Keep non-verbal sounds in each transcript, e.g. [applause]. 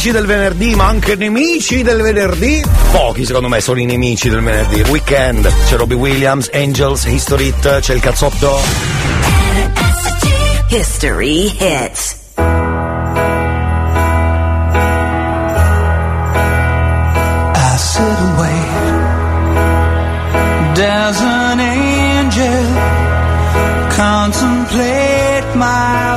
amici del venerdì, ma anche nemici del venerdì. Pochi secondo me sono i nemici del venerdì. Weekend, c'è Robbie Williams, Angels, History Hit, c'è il cazzotto. History Hits. I sit and wait. Does an angel contemplate my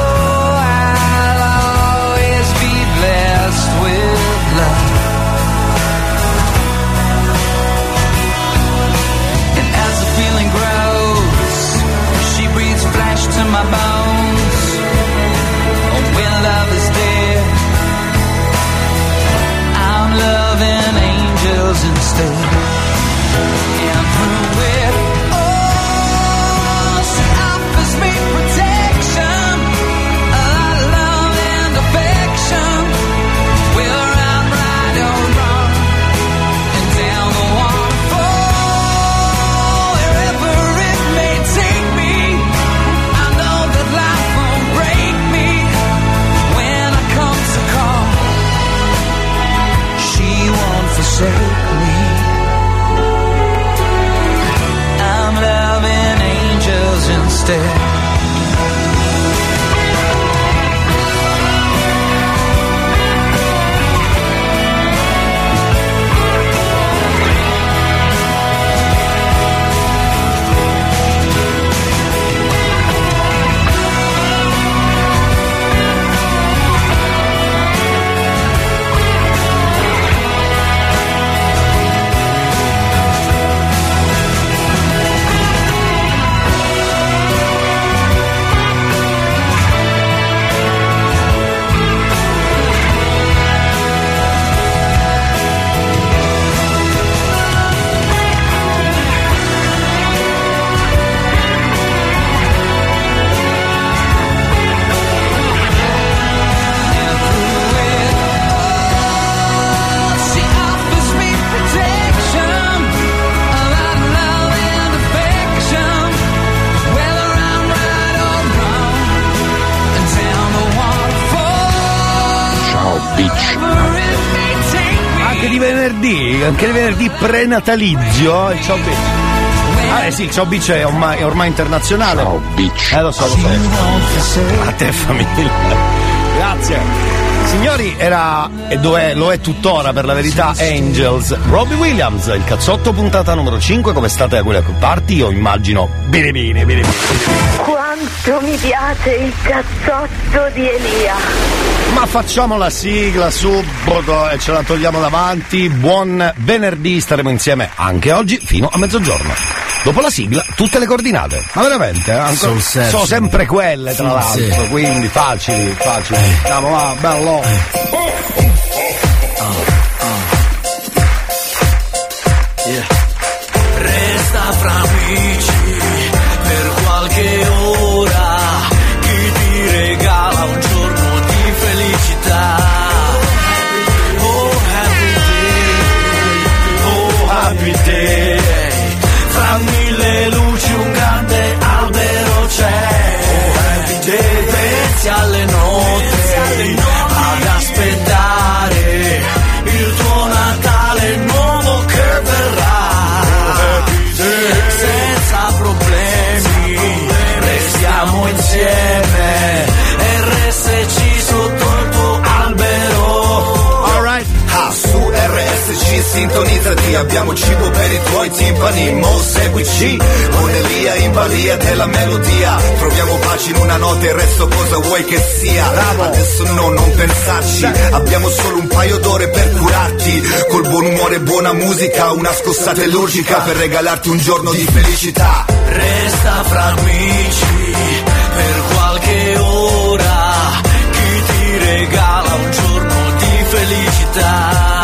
angels instead. Venerdì, anche di venerdì prenatalizio, il Ciao Beach. Ah, eh sì, il Ciao Beach è ormai, è ormai internazionale. Ciao, bitch. Eh, lo so, lo so. A te famiglia. Grazie. Signori, era e dov'è, lo è tuttora per la verità Angels. Robbie Williams, il cazzotto puntata numero 5, come state a quella party? Io immagino bene bene, bene bene. Quanto mi piace il cazzotto di Elia. Ma facciamo la sigla subito e ce la togliamo davanti. Buon venerdì, staremo insieme anche oggi fino a mezzogiorno. Dopo la sigla, tutte le coordinate. Ma veramente, eh? Ancora, sono sempre quelle, tra l'altro. Quindi facili, facili. Andiamo, va, bello. Abbiamo cibo per i tuoi timpani Mo seguici. Con Elia in balia della melodia. Troviamo pace in una notte Il resto cosa vuoi che sia? Adesso no, non pensarci. Abbiamo solo un paio d'ore per curarti. Col buon umore e buona musica Una scossata illogica Per regalarti un giorno di felicità. Resta fra amici per qualche ora. Chi ti regala un giorno di felicità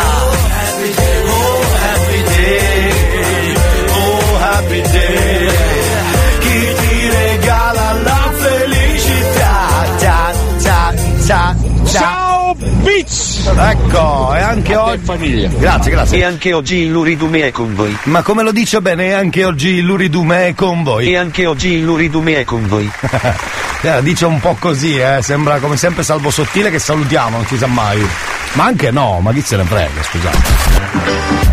ciao, ciao, Ciao Beats! Ecco, e anche oggi. famiglia. Grazie, grazie. E anche oggi il Luridume è con voi. Ma come lo dice bene, anche oggi il Luridume è con voi. E anche oggi il Luridume è con voi. [laughs] Eh, dice un po' così, eh. Sembra come sempre salvo sottile che salutiamo, non si sa mai. Ma anche no, ma chi se ne frega, scusate.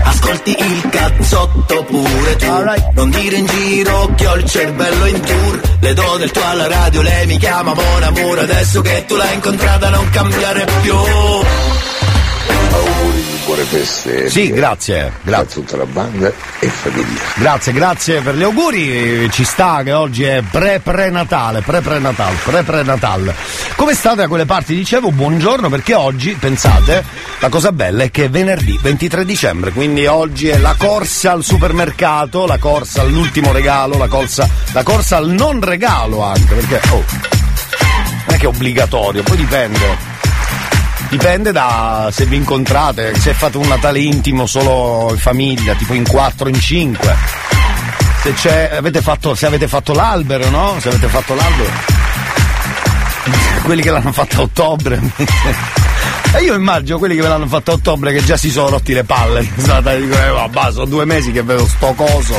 Ascolti il cazzotto pure tu Alright. Non dire in giro che ho il cervello in tour Le do del tuo alla radio, lei mi chiama Mon Amour Adesso che tu l'hai incontrata non cambiare più di buone feste Sì, grazie, a grazie. tutta la banda e famiglia. Grazie, grazie per gli auguri. Ci sta che oggi è pre-pre-natale, pre-pre-natale, pre-pre-natale. Come state da quelle parti? Dicevo buongiorno perché oggi, pensate, la cosa bella è che è venerdì 23 dicembre, quindi oggi è la corsa al supermercato, la corsa all'ultimo regalo, la corsa, la corsa al non regalo anche, perché oh, non è che è obbligatorio, poi dipende. Dipende da se vi incontrate, se fate un Natale intimo solo in famiglia, tipo in quattro, in cinque. Se c'è, avete fatto, se avete fatto l'albero, no? Se avete fatto l'albero. Quelli che l'hanno fatto a ottobre. E io immagino quelli che ve l'hanno fatto a ottobre che già si sono rotti le palle. [laughs] Dico, eh, vabbè, sono due mesi che vedo sto coso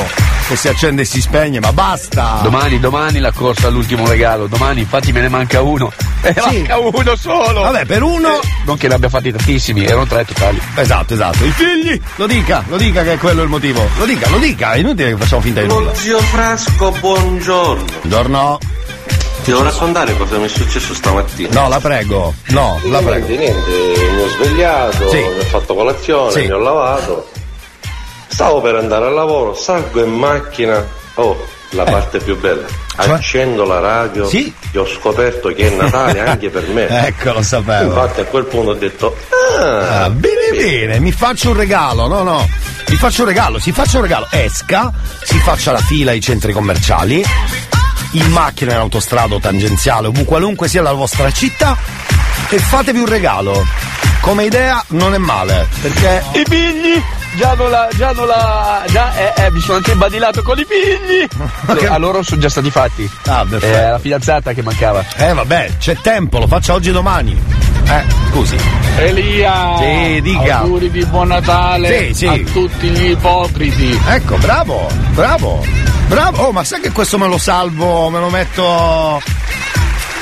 che si accende e si spegne, ma basta! Domani, domani la corsa all'ultimo regalo. Domani infatti me ne manca uno. E Sì. manca uno solo. Vabbè, per uno. Eh, non che ne abbia fatti tantissimi, erano tre totali. Esatto, esatto. I figli! Lo dica, lo dica che è quello il motivo. Lo dica, lo dica, è inutile che facciamo finta di nulla. Zio Frasco, buongiorno. Buongiorno. Ti devo raccontare cosa mi è successo stamattina. No, la prego. No, la prego. Niente, niente, mi ho svegliato, Sì. mi ho fatto colazione, Sì. mi ho lavato. Stavo per andare al lavoro, salgo in macchina. Oh, la parte più bella. Cioè? Accendo la radio Sì. e ho scoperto che è Natale anche per me. [laughs] Ecco, lo sapevo. Infatti a quel punto ho detto, ah, Ah, bene, bene, mi faccio un regalo, no, no. Mi faccio un regalo, si faccia un regalo. Esca, si faccia la fila ai centri commerciali, in macchina, in autostrada o tangenziale, ovunque qualunque sia la vostra città, e fatevi un regalo. Come idea non è male, perché I figli! Già non la. Già non la. Già eh, eh, mi sono anche imbadilato con i figli! [laughs] A loro sono già stati fatti. Ah, perfetto. la fidanzata che mancava. Eh vabbè, c'è tempo, lo faccio oggi e domani. Eh, scusi. Elia, Sì, dica. auguri di buon Natale Sì, sì. a tutti gli ipocriti. Ecco, bravo, bravo, bravo. Oh, ma sai che questo me lo salvo, me lo metto.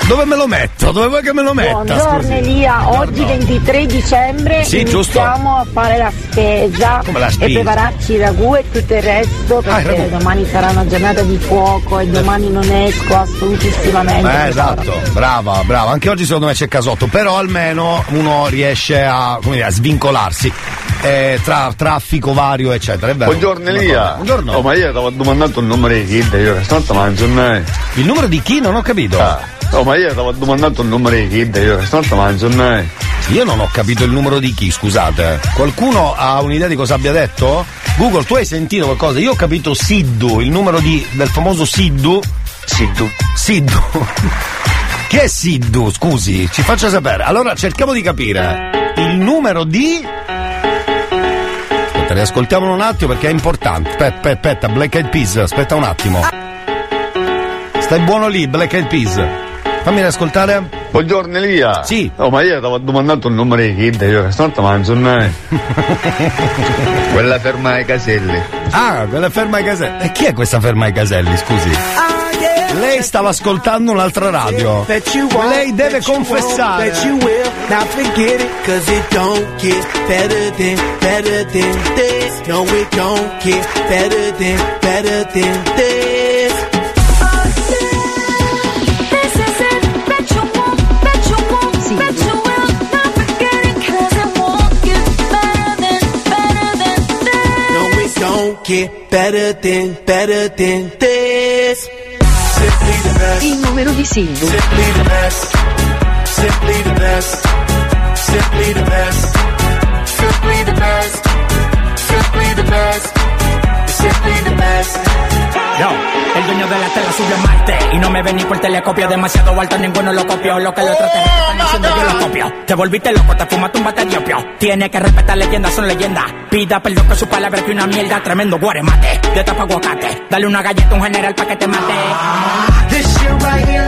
Dove me lo metto? Dove vuoi che me lo metta? Buongiorno scusi? Elia, oggi 23 dicembre Sì, giusto. iniziamo a fare la spesa Come la e spesa? prepararci il ragù e tutto il resto Ah, il perché ragù. domani sarà una giornata di fuoco e domani non esco assolutissimamente. Eh, esatto, brava, brava. Anche oggi secondo me c'è casotto, però almeno uno riesce a, come dire, a svincolarsi eh, tra traffico vario, eccetera. È vero. Buongiorno Elia. Buongiorno. Oh, ma io ti avevo domandato il numero di Kid, io stanotte mangio Il numero di chi? Non ho capito. Ah. Oh, ma io ti avevo domandato il numero di Kid, io stanotte mangio non Io non ho capito il numero di chi, scusate. Qualcuno ha un'idea di cosa abbia detto? Google, tu hai sentito qualcosa? Io ho capito Siddu, il numero di, del famoso Siddu. Siddu. Siddu. [laughs] Chi è Siddu? Scusi, ci faccia sapere. Allora cerchiamo di capire il numero di. Aspetta, riascoltiamolo un attimo perché è importante. Aspetta, aspetta, aspetta, Black Eyed Peas, aspetta un attimo. Stai buono lì, Black Eyed Peas. Fammi riascoltare. Buongiorno Elia. Sì. Oh, ma io ti avevo domandato il numero di Kid, io stanotte mangio non Quella ferma ai caselli. Ah, quella ferma ai caselli. E chi è questa ferma ai caselli, scusi? Lei stava ascoltando un'altra radio. Lei deve confessare. Now forget get better than, better than this. Simply the best. Il numero di Silvio. Simply the best. Simply the best. Simply the best. Simply the best. Simply the best. Simply the best. Yo, el dueño de la tela subió a Marte Y no me vení por telescopio. Demasiado alto, ninguno lo copió. Lo que los extraterrestres están diciendo yo lo copio. Te volviste loco, te fumaste un bate de opio. Tiene que respetar leyendas, son leyendas. Pida perdón que su palabra que una mierda Tremendo guaremate, de tapa aguacate. Dale una galleta a un general pa' que te mate. This shit right here,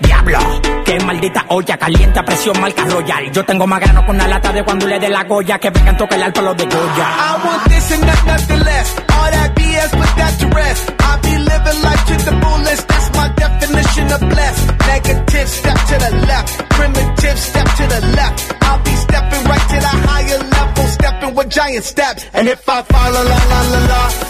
Diablo, qué maldita olla caliente a presión marca royal. Yo tengo más grano con una lata de cuando le dé la goya que vengan toque el alto los de Goya. I want this and not nothing less. All that BS, put that to rest. I be living life to the fullest. That's my definition of blessed. Negative, step to the left. Primitive, step to the left. I'll be stepping right to the higher level, stepping with giant steps. And if I fall, la la la la la,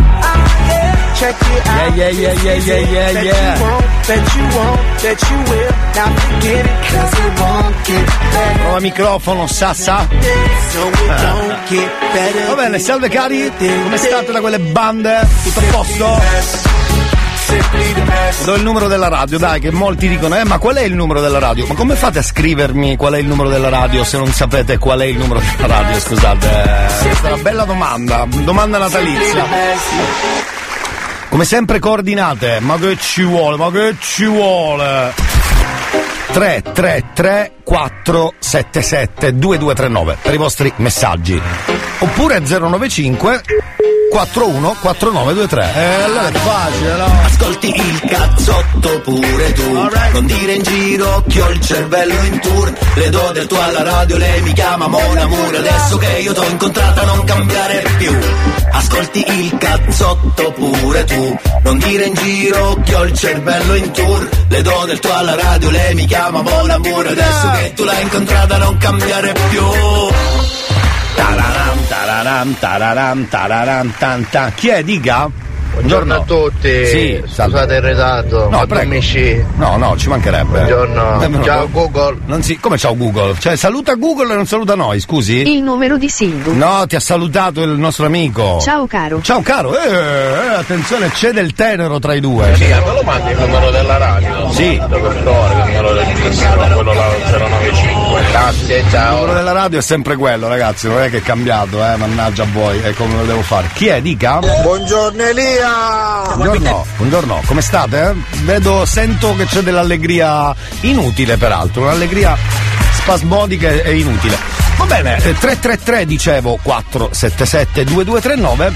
Check it out. Yeah, yeah, yeah, yeah, yeah, yeah, Bet yeah. you won't, bet you won't, bet you will. Now forget it, cause it won't get better. Prova microfono, Sassa. So better. Va bene, salve cari, come state da quelle bande? Tutto a posto? Do il numero della radio, dai, che molti dicono, eh, ma qual è il numero della radio? Ma come fate a scrivermi qual è il numero della radio se non sapete qual è il numero della radio? Scusate, questa è una bella domanda, domanda natalizia. Come sempre coordinate, ma che ci vuole, ma che ci vuole? 333 477 2239 per i vostri messaggi. Oppure 095 41 4923. Eh, allora è facile, no? Ascolti il cazzotto pure tu. Non dire in giro che ho il cervello in tour. Le do del tuo alla radio, lei mi chiama Mon Amour Adesso che io t'ho incontrata non cambiare più. Ascolti il cazzotto pure tu. Non dire in giro che ho il cervello in tour. Le do del tuo alla radio, lei mi chiama Mon Amour Adesso che tu l'hai incontrata non cambiare più Tararam, tararam, tararam, tararam, tan, tan. Chi è, dica? Buongiorno a tutti, Sì, salve. scusate il ritardo, No, prego. No, no, ci mancherebbe. Buongiorno. Nemmeno Ciao, Google. Non si, come ciao Google? Cioè, saluta Google e non saluta noi, scusi? Il numero di Silvio. No, ti ha salutato il nostro amico. Ciao caro. Ciao caro, eh, eh, attenzione, c'è del tenero tra i due. Sì, me lo mandi il numero della radio? Sì. Che me lo registro, quello là 095. Grazie, Il ciao. numero della radio è sempre quello, ragazzi, non è che è cambiato, eh, mannaggia a voi, è come lo devo fare. Chi è, dica? Buongiorno Elia! Buongiorno, buongiorno, come state? Vedo, sento che c'è dell'allegria inutile peraltro, un'allegria spasmodica e inutile. Va bene, eh, 333 dicevo 477 2239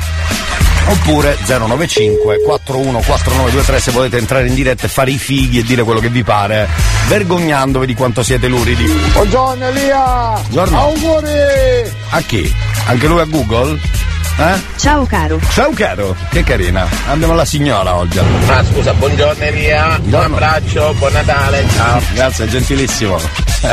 oppure 095 414923 se volete entrare in diretta e fare i fighi e dire quello che vi pare, vergognandovi di quanto siete luridi. Buongiorno Elia! Buongiorno. Auguri! A chi? Anche lui a Google? Eh? Ciao caro. Ciao caro, che carina. Abbiamo la signora oggi. Ah scusa, buongiorno Elia, un abbraccio, buon Natale, ciao. Grazie, gentilissimo.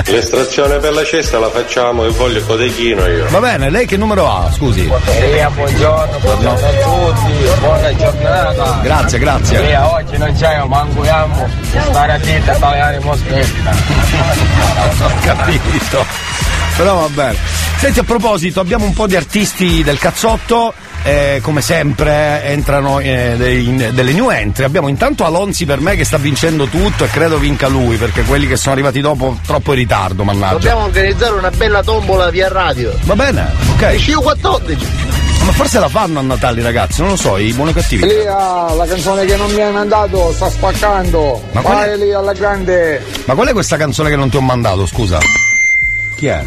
L'estrazione per la cesta la facciamo e voglio il codechino io. Va bene, lei che numero ha? Scusi. Elia, buongiorno, buongiorno a tutti, buona giornata. Grazie, grazie. Elia, oggi non c'è, ma anguiamo stare a dite a tagliare i moschetti. [laughs] Ho capito. Però va bene. Senti, a proposito, abbiamo un po' di artisti del cazzotto. Eh, come sempre entrano eh, dei- in- delle new entry. Abbiamo intanto Alonzi per me che sta vincendo tutto e credo vinca lui perché quelli che sono arrivati dopo troppo in ritardo, mannaggia. Dobbiamo organizzare una bella tombola via radio. Va bene, ok. Scio 14. Ma forse la fanno a Natale ragazzi, non lo so, i buoni cattivi. Elia, la canzone che non mi hai mandato sta spaccando. Ma qual è? Vai Elia alla grande. Ma qual è questa canzone che non ti ho mandato, scusa? Chi è?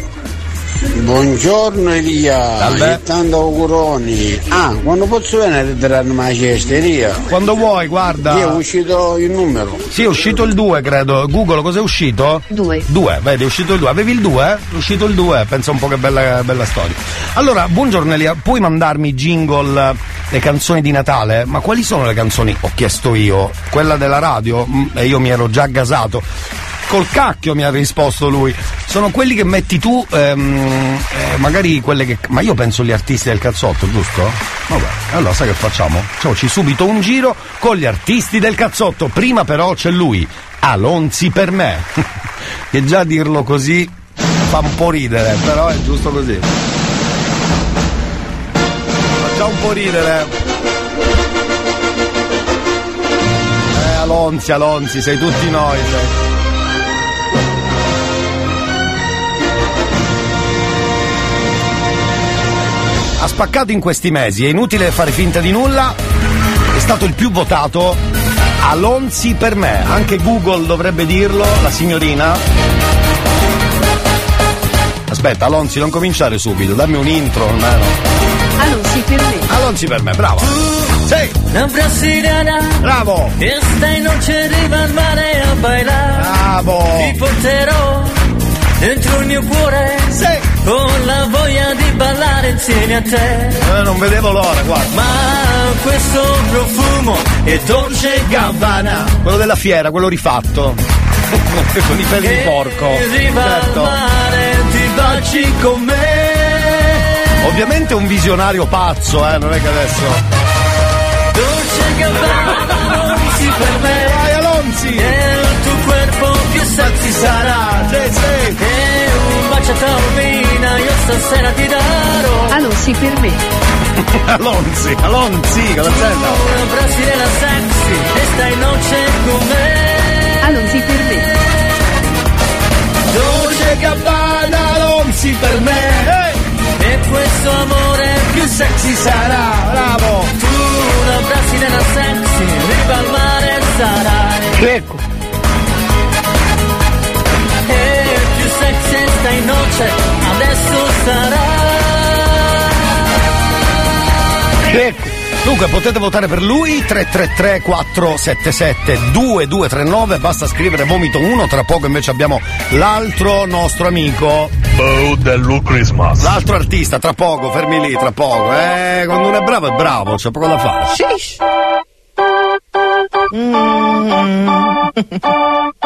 Buongiorno Elia, e tanto auguroni. Ah, quando posso venire a tirarmi la cesta Elia? Quando vuoi, guarda. Sì, è uscito il numero. Sì, è uscito il 2, credo. Google, cos'è uscito? 2. 2, vedi, è uscito il 2. Avevi il 2? È uscito il 2, pensa un po' che bella, bella storia. Allora, buongiorno Elia, puoi mandarmi i jingle, le canzoni di Natale? Ma quali sono le canzoni? Ho chiesto io. Quella della radio? Mm, E io mi ero già gasato. Col cacchio mi ha risposto lui. Sono quelli che metti tu, ehm, eh, magari quelle che. Ma io penso gli artisti del cazzotto, giusto? Vabbè, allora sai che facciamo? Facciamoci subito un giro con gli artisti del cazzotto. Prima però c'è lui, Alonzi per me. [laughs] che già dirlo così fa un po' ridere, però è giusto così. Fa già un po' ridere. Eh, Alonzi, Alonzi, sei tutti noi. Sei. Ha spaccato in questi mesi, è inutile fare finta di nulla, è stato il più votato, Alonzi per me, anche Google dovrebbe dirlo, la signorina. Aspetta, Alonzi, non cominciare subito, dammi un intro almeno. Alonzi per me. Alonzi per me, bravo. Sì. La brasiliana Bravo E stai noche arriva al mare a bailar Bravo Ti porterò dentro il mio cuore Sì Con la voglia di ballare insieme a te Eh, non vedevo l'ora, guarda. Ma questo profumo è dolce gabbana Quello della fiera, quello rifatto. [laughs] con i peli di porco. Certo. mare ti baci con me Ovviamente un visionario pazzo, eh, non è che adesso. Dolce gabbana non si per me Vai Alonzi! E più sexy sarà. E un bacio a Taormina io stasera ti darò Alonzi per me. [laughs] Alonzi, Alonzi, con la Z. Una brasiliana sexy e stai noce con me Alonzi per me. Dolce Gabbana, Alonzi per me. E questo amore più sexy sarà Bravo. Tu una brasiliana sexy Riva al mare sarai Ecco. E sexy stai noce Adesso sarà Ecco. Dunque potete votare per lui 333 477 2239 basta scrivere vomito 1 tra poco invece abbiamo l'altro nostro amico Bow dello Christmas. l'altro artista tra poco fermi lì tra poco eh quando uno è bravo è bravo c'è poco da fare [laughs] [laughs]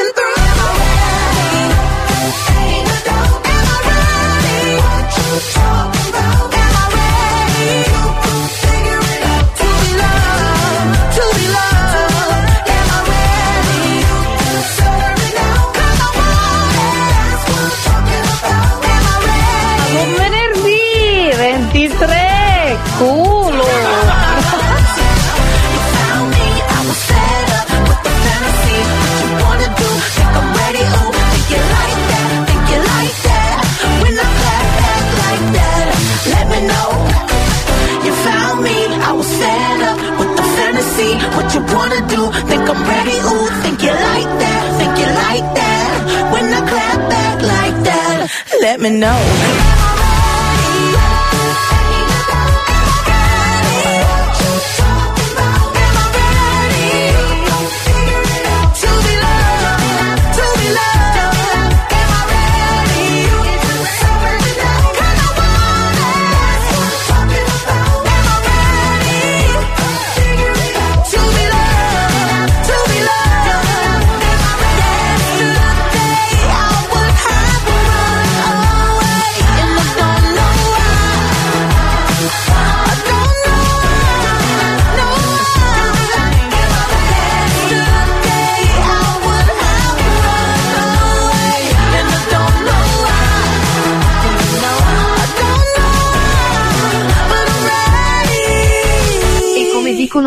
What you wanna do? Think I'm ready? Ooh, think you like that? Think you like that? When I clap back like that, let me know.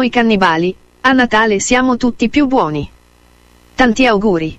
I cannibali, a Natale siamo tutti più buoni. Tanti auguri.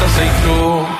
risposta sei tu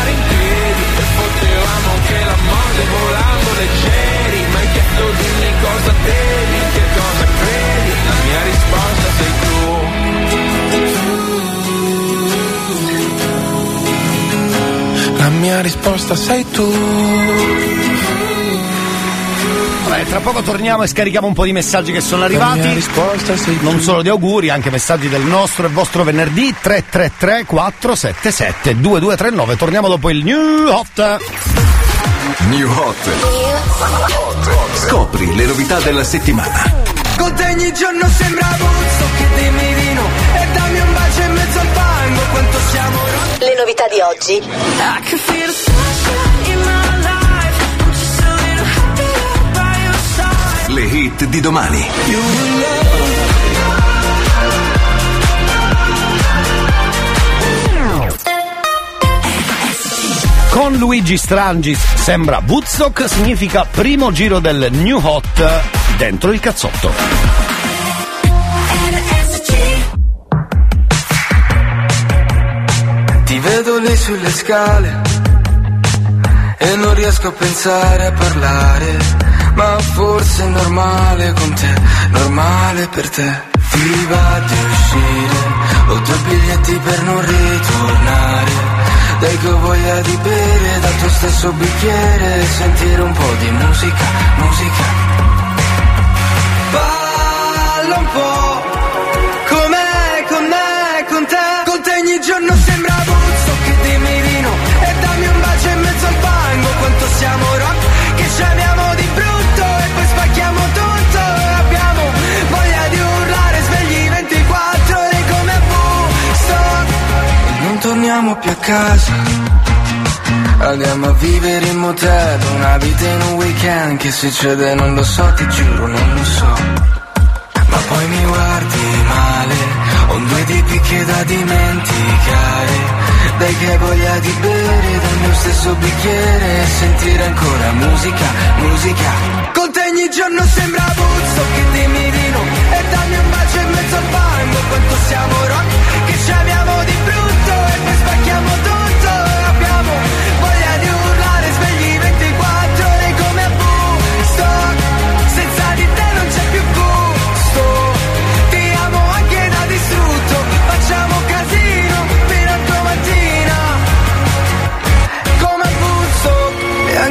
stare in piedi. E potevamo anche la morte volando leggeri, ma hai chiesto dimmi cosa devi, che cosa credi. La mia risposta sei tu. La mia risposta sei tu. Vabbè, tra poco torniamo e scarichiamo un po' di messaggi che sono arrivati. risposta sei tu. Non solo di auguri, anche messaggi del nostro e vostro venerdì 333 477 2239. Torniamo dopo il New Hot. New Hot. Scopri le novità della settimana. Con te ogni giorno sembra Buzzo che dimmi di no E dammi un bacio in mezzo al fango Quanto siamo Le novità di oggi. Hit di domani. Con Luigi Strangis sembra Woodstock significa primo giro del New Hot dentro il cazzotto. Ti vedo lì sulle scale e non riesco a pensare a parlare, ma forse è normale con te, normale per te. Ti va di uscire, ho due biglietti per non ritornare. Dai che ho voglia di bere dal tuo stesso bicchiere e sentire un po' di musica, musica. Balla un po' com'è con me, con te Con te ogni giorno sembra Buzzo che di no E dammi un bacio in mezzo al fango siamo rock che ci amiamo più a casa. Andiamo a vivere in motel, una vita in un weekend Che succede non lo so, ti giuro non lo so. Ma poi mi guardi male, ho due tipi che da dimenticare. Dai che voglia di bere dal mio stesso bicchiere E sentire ancora musica, musica. Con te ogni giorno sembra Buzzo che dimmi di no E dammi un bacio in mezzo al fango Quanto siamo rock che ci amiamo di brutto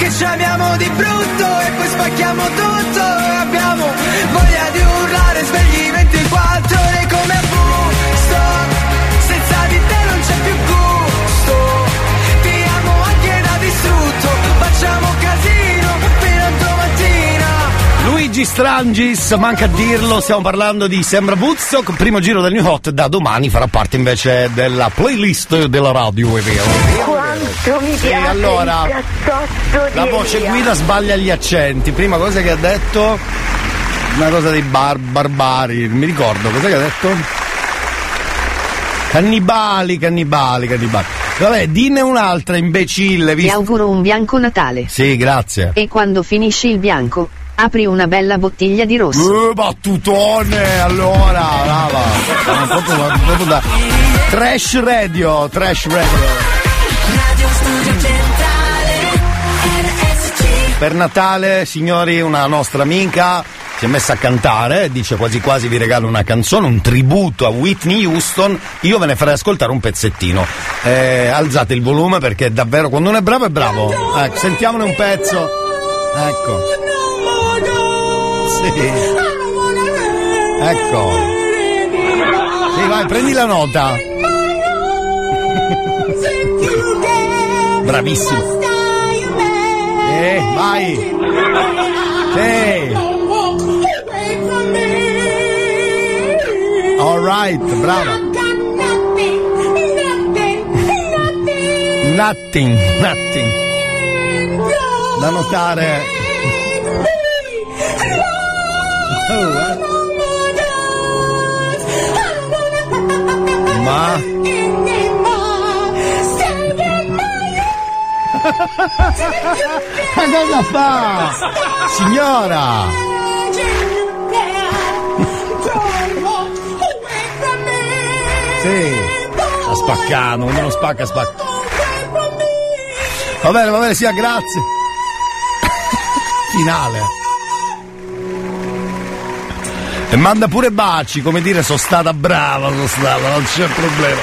che ci amiamo di brutto e poi spacchiamo tutto e abbiamo voglia di urlare svegli 24 ore come a Luigi Strangis, manca a dirlo, stiamo parlando di Sembra Woodstock, primo giro del New Hot, da domani farà parte invece della playlist della radio, è vero. Quanto mi piace allora, La voce Elia. guida sbaglia gli accenti, prima cosa che ha detto, una cosa dei bar, barbari, mi ricordo, cosa che ha detto? Cannibali, cannibali, cannibali. Vabbè, dinne un'altra imbecille, Ti visto? auguro un bianco Natale. Sì, grazie. E quando finisci il bianco, apri una bella bottiglia di rosso. Eh, battutone, allora, brava. Ma proprio, proprio da trash radio, trash radio. Per Natale, signori, una nostra amica si è messa a cantare, dice quasi quasi vi regalo una canzone, un tributo a Whitney Houston, io ve ne farei ascoltare un pezzettino. Eh, alzate il volume perché davvero quando uno è bravo è bravo. Ecco, sentiamone un pezzo. Ecco. Sì. Ecco. Sì, vai, prendi la nota. bravissimo. Eh, vai. Sì. Alright, brava. Nothing, nothing. Da notare. Ma Ma cosa fa? Signora! Sì, sta spaccando, quando non spacca, spacca. Va bene, va bene, sia grazie. Finale. E manda pure baci, come dire, sono stata brava, sono stata, non c'è problema.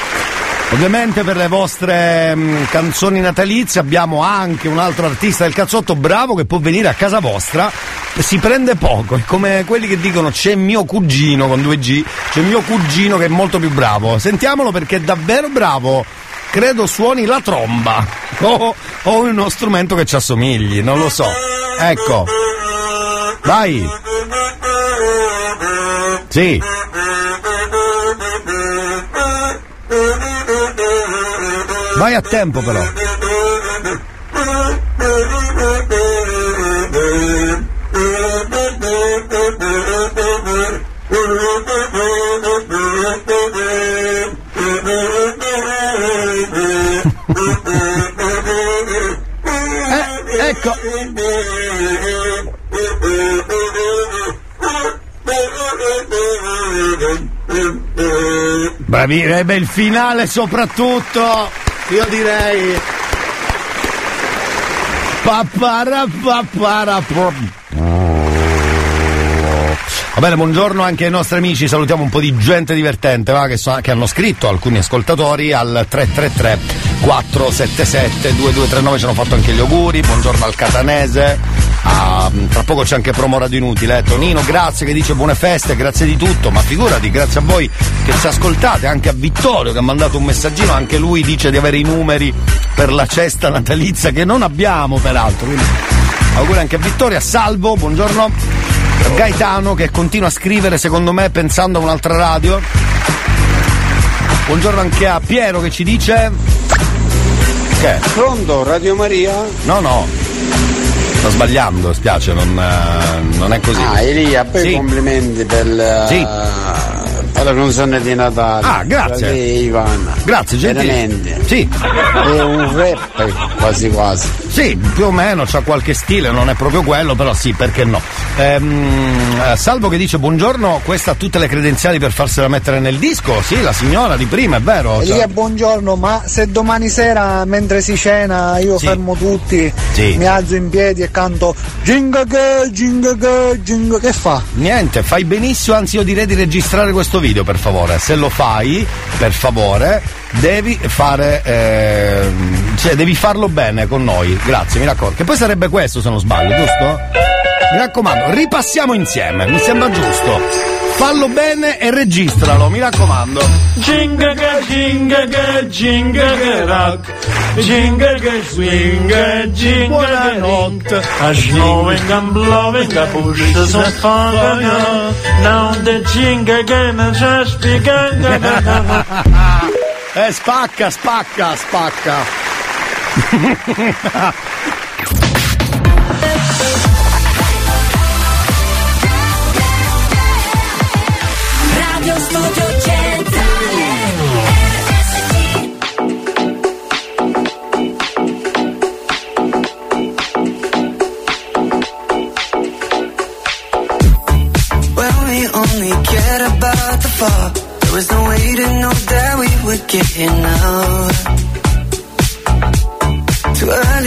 Ovviamente per le vostre mh, canzoni natalizie abbiamo anche un altro artista del cazzotto bravo che può venire a casa vostra si prende poco, è come quelli che dicono c'è mio cugino con 2G, c'è mio cugino che è molto più bravo. Sentiamolo perché è davvero bravo. Credo suoni la tromba o, o uno strumento che ci assomigli, non lo so. Ecco. Vai. Sì. Vai a tempo però. Bravi, eh, beh, il finale soprattutto, io direi. Papara papara Va bene, buongiorno anche ai nostri amici, salutiamo un po' di gente divertente va, che, so- che hanno scritto, alcuni ascoltatori al 333 477 2239 ci hanno fatto anche gli auguri, buongiorno al Catanese, ah, tra poco c'è anche promo radio inutile, eh. Tonino grazie che dice buone feste, grazie di tutto, ma figurati, grazie a voi che ci ascoltate, anche a Vittorio che ha mandato un messaggino, anche lui dice di avere i numeri per la cesta natalizia che non abbiamo peraltro, quindi auguri anche a Vittorio, a Salvo, buongiorno. Gaetano che continua a scrivere secondo me pensando a un'altra radio. Buongiorno anche a Piero che ci dice. Che? Pronto, Radio Maria? No, no. Sto sbagliando, spiace, non, eh, non è così. Ah, Elia, poi Sì. complimenti per, Sì. eh, per la canzone di Natale. Ah, grazie. Ivana. Grazie, gentile. Veramente. Sì. È un rap quasi quasi. Sì, più o meno c'ha qualche stile, non è proprio quello, però sì, perché no. Ehm, eh, Salvo che dice buongiorno, questa ha tutte le credenziali per farsela mettere nel disco? Sì, la signora di prima, è vero? Cioè- Elia, buongiorno, ma se domani sera mentre si cena io Sì. fermo tutti, Sì. mi alzo in piedi e canto Ginga che, ginga che, fa? Niente, fai benissimo, anzi io direi di registrare questo video per favore. Se lo fai, per favore, devi fare. ehm, cioè devi farlo bene con noi. Grazie, mi raccomando. Che poi sarebbe questo se non sbaglio, giusto? Mi raccomando, ripassiamo insieme, mi sembra giusto. Fallo bene e registralo, mi raccomando. Jinga che jinga che jinga che rock Jinga che swing jinga Buonanotte A snowing and blowing a push the sun fire Now the jinga game is just begun [laughs] Eh, spacca, spacca, spacca. Radio Studio When we only cared about the fall, there was no way to know that we would get here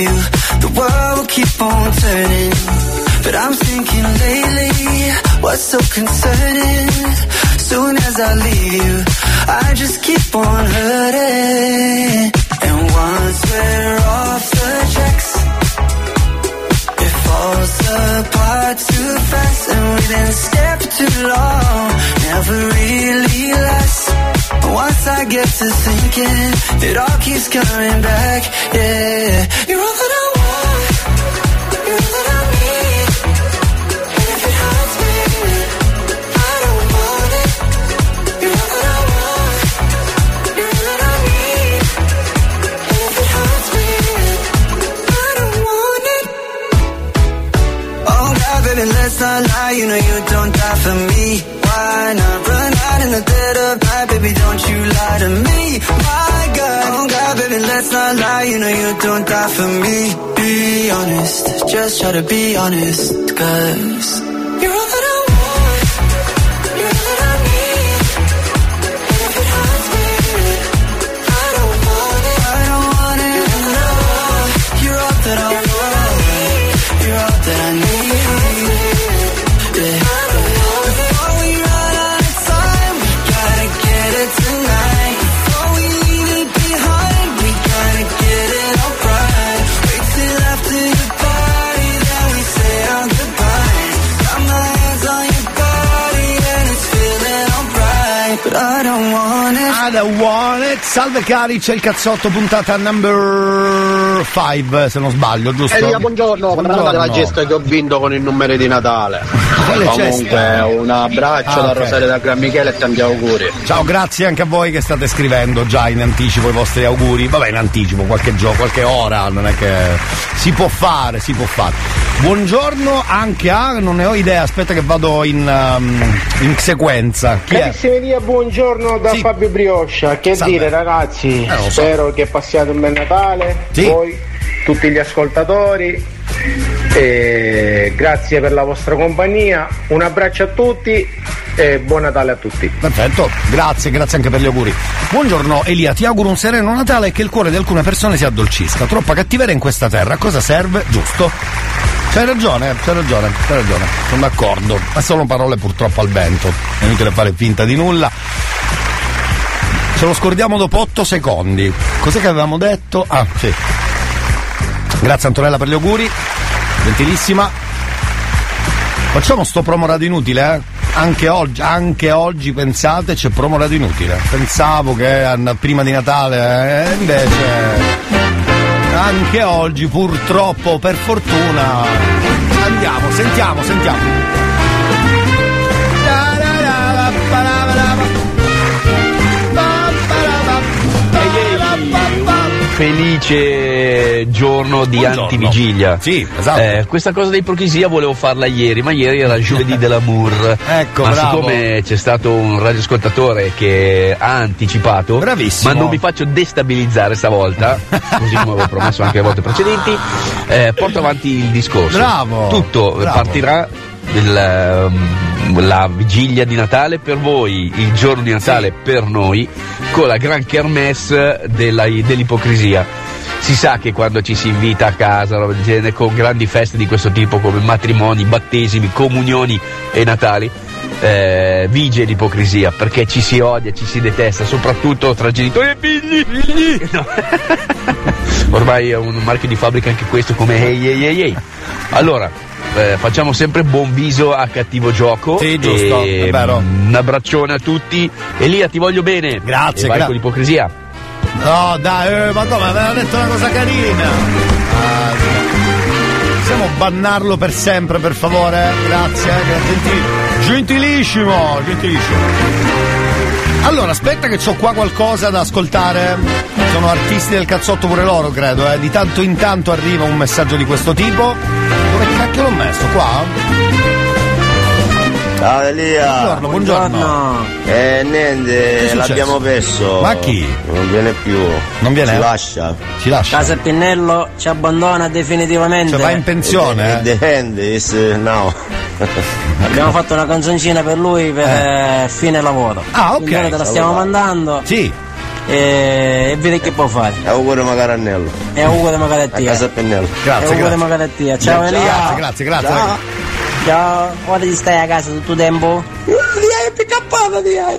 You. The world will keep on turning. But I'm thinking lately, what's so concerning? Soon as I leave you, I just keep on hurting. And once we're off the tracks, it falls apart too fast. And been scared for too long, never really lasts. Once I get to thinking, it all keeps coming back. Yeah, you're all don't die for me. Be honest, just try to be honest, cause Salve cari, c'è il cazzotto puntata number 5, se non sbaglio, giusto? Elia, buongiorno, buongiorno. la gesta che ho vinto con il numero di Natale. Quale Comunque, gesta? un abbraccio Ah, da ok. Rosario da Gran Michele e tanti auguri. Ciao, grazie anche a voi che state scrivendo già in anticipo i vostri auguri. Vabbè, in anticipo, qualche giorno, qualche ora, non è che si può fare, si può fare. Buongiorno anche a, non ne ho idea, aspetta che vado in, um, in sequenza. Chi dia, buongiorno da Fabio Brioscia. Che Salve. dire ragazzi? Eh, so. Spero che passiate un bel Natale. Sì. Voi, tutti gli ascoltatori. Grazie per la vostra compagnia. Un abbraccio a tutti e buon Natale a tutti. Perfetto, grazie, grazie anche per gli auguri. Buongiorno Elia, ti auguro un sereno Natale e che il cuore di alcune persone si addolcisca. Troppa cattiveria in questa terra, a cosa serve? Giusto? C'hai ragione, c'hai ragione, c'hai ragione, sono d'accordo. Ma sono parole purtroppo al vento. È inutile fare finta di nulla. Ce lo scordiamo dopo 8 secondi. Cos'è che avevamo detto? Ah, sì. Grazie Antonella per gli auguri. Gentilissima. Facciamo sto promo radio inutile, eh? Anche oggi, anche oggi pensate c'è promo radio inutile. Pensavo che prima di Natale, eh, invece anche oggi purtroppo, per fortuna. Andiamo, sentiamo, sentiamo. Felice giorno di Buongiorno. antivigilia. Sì, esatto. Eh, questa cosa d'ipocrisia volevo farla ieri, ma ieri era giovedì [laughs] dell'amour. Ecco, ma bravo. siccome c'è stato un radioascoltatore che ha anticipato, Bravissimo. ma non mi faccio destabilizzare stavolta, [laughs] così come avevo promesso anche le volte precedenti, eh, porto avanti il discorso. Bravo, Tutto bravo. partirà del, ehm, la vigilia di Natale per voi, il giorno di Natale per noi, con la gran kermesse della- dell'ipocrisia. Si sa che quando ci si invita a casa, roba del genere, con grandi feste di questo tipo come matrimoni, battesimi, comunioni e Natali, eh, vige l'ipocrisia perché ci si odia, ci si detesta, soprattutto tra genitori e figli. [laughs] No. Ormai è un marchio di fabbrica anche questo come ehi ehi ehi ehi. Allora, eh, facciamo sempre buon viso a cattivo gioco. Sì, giusto, E, è vero. Un abbraccione a tutti. Elia, ti voglio bene. Grazie, E vai gra- con l'ipocrisia. No, dai, eh, ma come? Aveva detto una cosa carina. Ah, possiamo bannarlo per sempre, per favore? Grazie, eh, grazie. Gentili- gentilissimo, gentilissimo. Allora, aspetta che ho qua qualcosa da ascoltare. Sono artisti del cazzotto pure loro, credo, eh. Di tanto in tanto arriva un messaggio di questo tipo. Cacchio l'ho messo? Qua? Ciao Elia! Buongiorno, buongiorno. Eh Che è niente, l'abbiamo perso. Ma chi? Non viene più. Non viene? Ci lascia. Ci lascia. Casa Pinnello ci abbandona definitivamente. Cioè va in pensione, eh? The end is uh, now. Abbiamo fatto una canzoncina per lui per eh, fine lavoro. Ah, ok. Quindi te la stiamo Allora. mandando. Sì. E, e vedi che può fare. Auguri magari Annello. E auguri magari a A te. casa Pennello. e auguri magari a te. Ciao Elia. Grazie, grazie, grazie. Ciao. Ciao, ora ti stai a casa tutto il tempo? Di hai picappata di hai.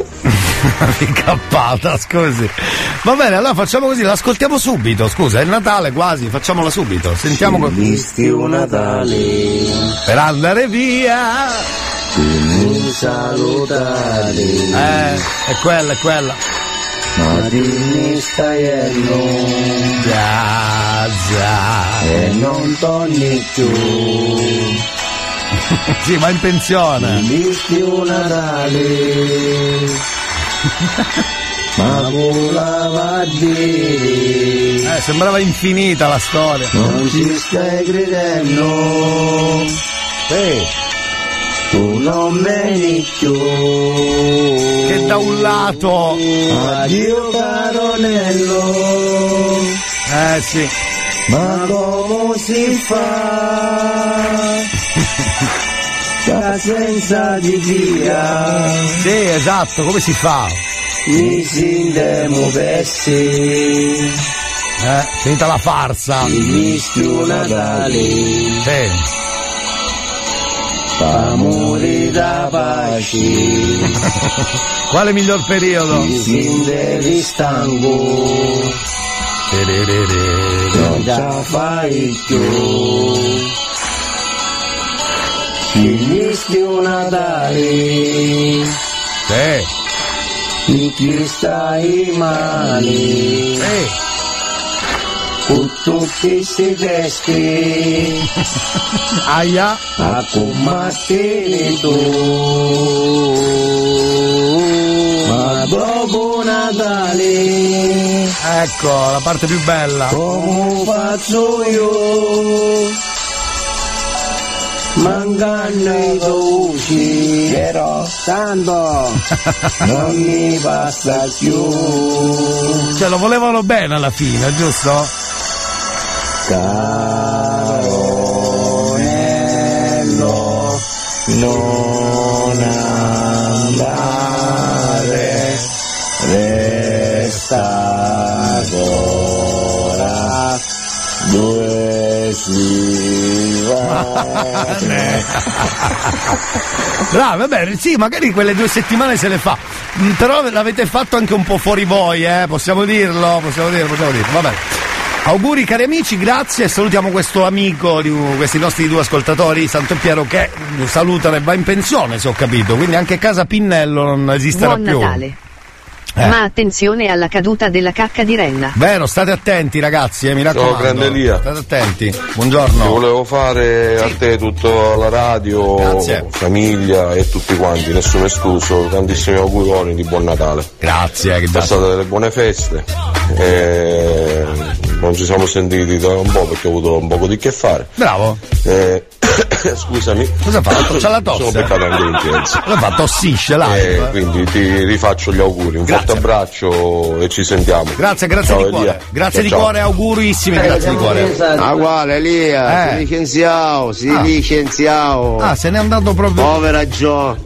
[laughs] Incappata, scusi. Va bene, allora facciamo così, l'ascoltiamo subito. Scusa, è Natale quasi, facciamola subito. Sentiamo co- Visti un Natale, per andare via. mi salutare, Eh, è quella, è quella. Ma dimmi stai già. e non torni più. [laughs] Sì, ma in pensione. Visti un Natale, [laughs] ma volava a dire, Eh, sembrava infinita la storia. non ci stai credendo, Sì, tu non vieni più. che da un lato. Addio caronello, Eh sì. ma come si fa? Da senza di via, Sì, esatto, come si fa? mi sindemo pessi, Eh, finita la farsa. mi misti un Natale, Sì. Amore da pace, [laughs] Quale miglior periodo? stanco, non la fai più. Un Natale, Sì. in chi stai male, Sì. Con questi testi, Aia. a combattere tu. Ma dopo Natale, Ecco, la parte più bella. come faccio io? Mancano i dolci, però tanto [laughs] non mi basta più. Cioè, lo volevano bene alla fine, giusto? Caronello, non andare, Bravo, [laughs] vabbè, sì, magari quelle due settimane se le fa. Mm, Però l'avete fatto anche un po' fuori voi, eh? Possiamo dirlo, possiamo dirlo, possiamo dirlo. Vabbè. Auguri cari amici, grazie e salutiamo questo amico di questi nostri due ascoltatori, Santo Piero, che mm, salutano e va in pensione, se ho capito, quindi anche casa Pinnello non esisterà Buon più. Natale. Eh. Ma attenzione alla caduta della cacca di renna. Vero, state attenti ragazzi, eh, mi raccomando. grande Elia. State attenti. Ti Buongiorno. volevo fare a te tutta la radio, Grazie. famiglia e tutti quanti, nessuno escluso, tantissimi auguroni di buon Natale. Grazie, che Passate delle buone feste. e non ci siamo sentiti da un po' perché ho avuto un poco di che fare. Bravo. Eh, [coughs] scusami. Cosa ha fatto? [coughs] C'ha la tosse? Sono beccato anche l'influenza. Cosa fa? Tossisce E live. quindi ti rifaccio gli auguri, un forte abbraccio e ci sentiamo. Grazie, grazie Ciao, di cuore. Elia. Grazie Ciao, di ciao. cuore, augurissimi, grazie di cuore. Ah, guarda Elia, Eh. si licenziamo, si Ah. licenziamo. Ah, se n'è andato proprio. Povera Gio.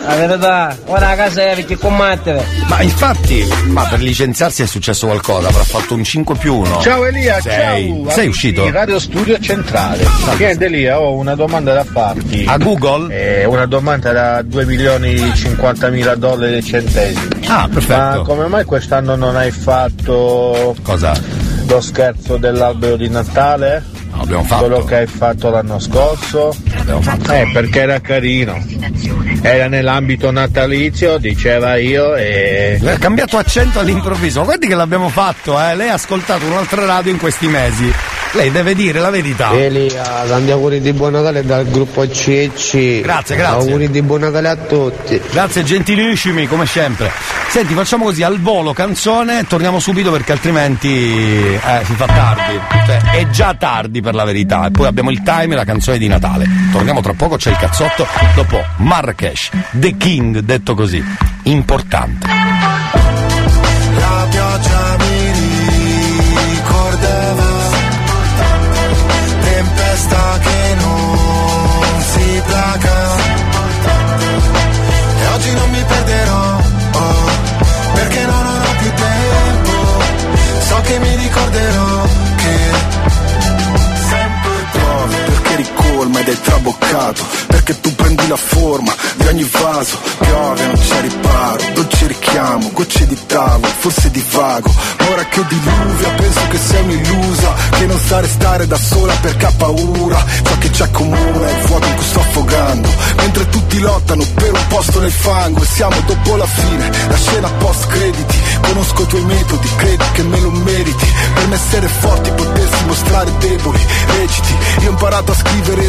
La verità, ora a casa è perché combattere. Ma infatti, ma per licenziarsi è successo qualcosa, avrà fatto un 5 più 1. Ciao Elia, Sei, ciao. sei uscito? In Radio Studio Centrale. Niente Elia, ho una domanda da farti. A Google? Eh, una domanda da 2 milioni e 50 mila dollari e centesimi. Ah, perfetto. Ma come mai quest'anno non hai fatto Cosa? lo scherzo dell'albero di Natale? No, abbiamo fatto. Quello che hai fatto l'anno scorso? Abbiamo fatto. Eh, perché era carino. Era nell'ambito natalizio, diceva io, e. Ha cambiato accento all'improvviso. Guardi che l'abbiamo fatto, eh. Lei ha ascoltato un'altra radio in questi mesi. Lei deve dire la verità. Elia, tanti auguri di buon Natale dal gruppo CC. Grazie, grazie. Auguri di buon Natale a tutti. Grazie gentilissimi, come sempre. Senti, facciamo così, al volo canzone, torniamo subito perché altrimenti eh, si fa tardi. Cioè, è già tardi per la verità. E poi abbiamo il time e la canzone di Natale. Torniamo tra poco, c'è il cazzotto. Dopo Marrakesh, The King, detto così. Importante. La pioggia mi traboccato Perché tu prendi la forma di ogni vaso Piove, non c'è riparo, dolce richiamo Gocce di tavolo, forse di vago Ma ora che diluvia penso che sei un'illusa Che non sa restare da sola perché ha paura Ciò che c'è comune è il vuoto in cui sto affogando Mentre tutti lottano per un posto nel fango E siamo dopo la fine, la scena post crediti Conosco i tuoi metodi, credi che me lo meriti Per me essere forti, potersi mostrare deboli Reciti, io ho imparato a scrivere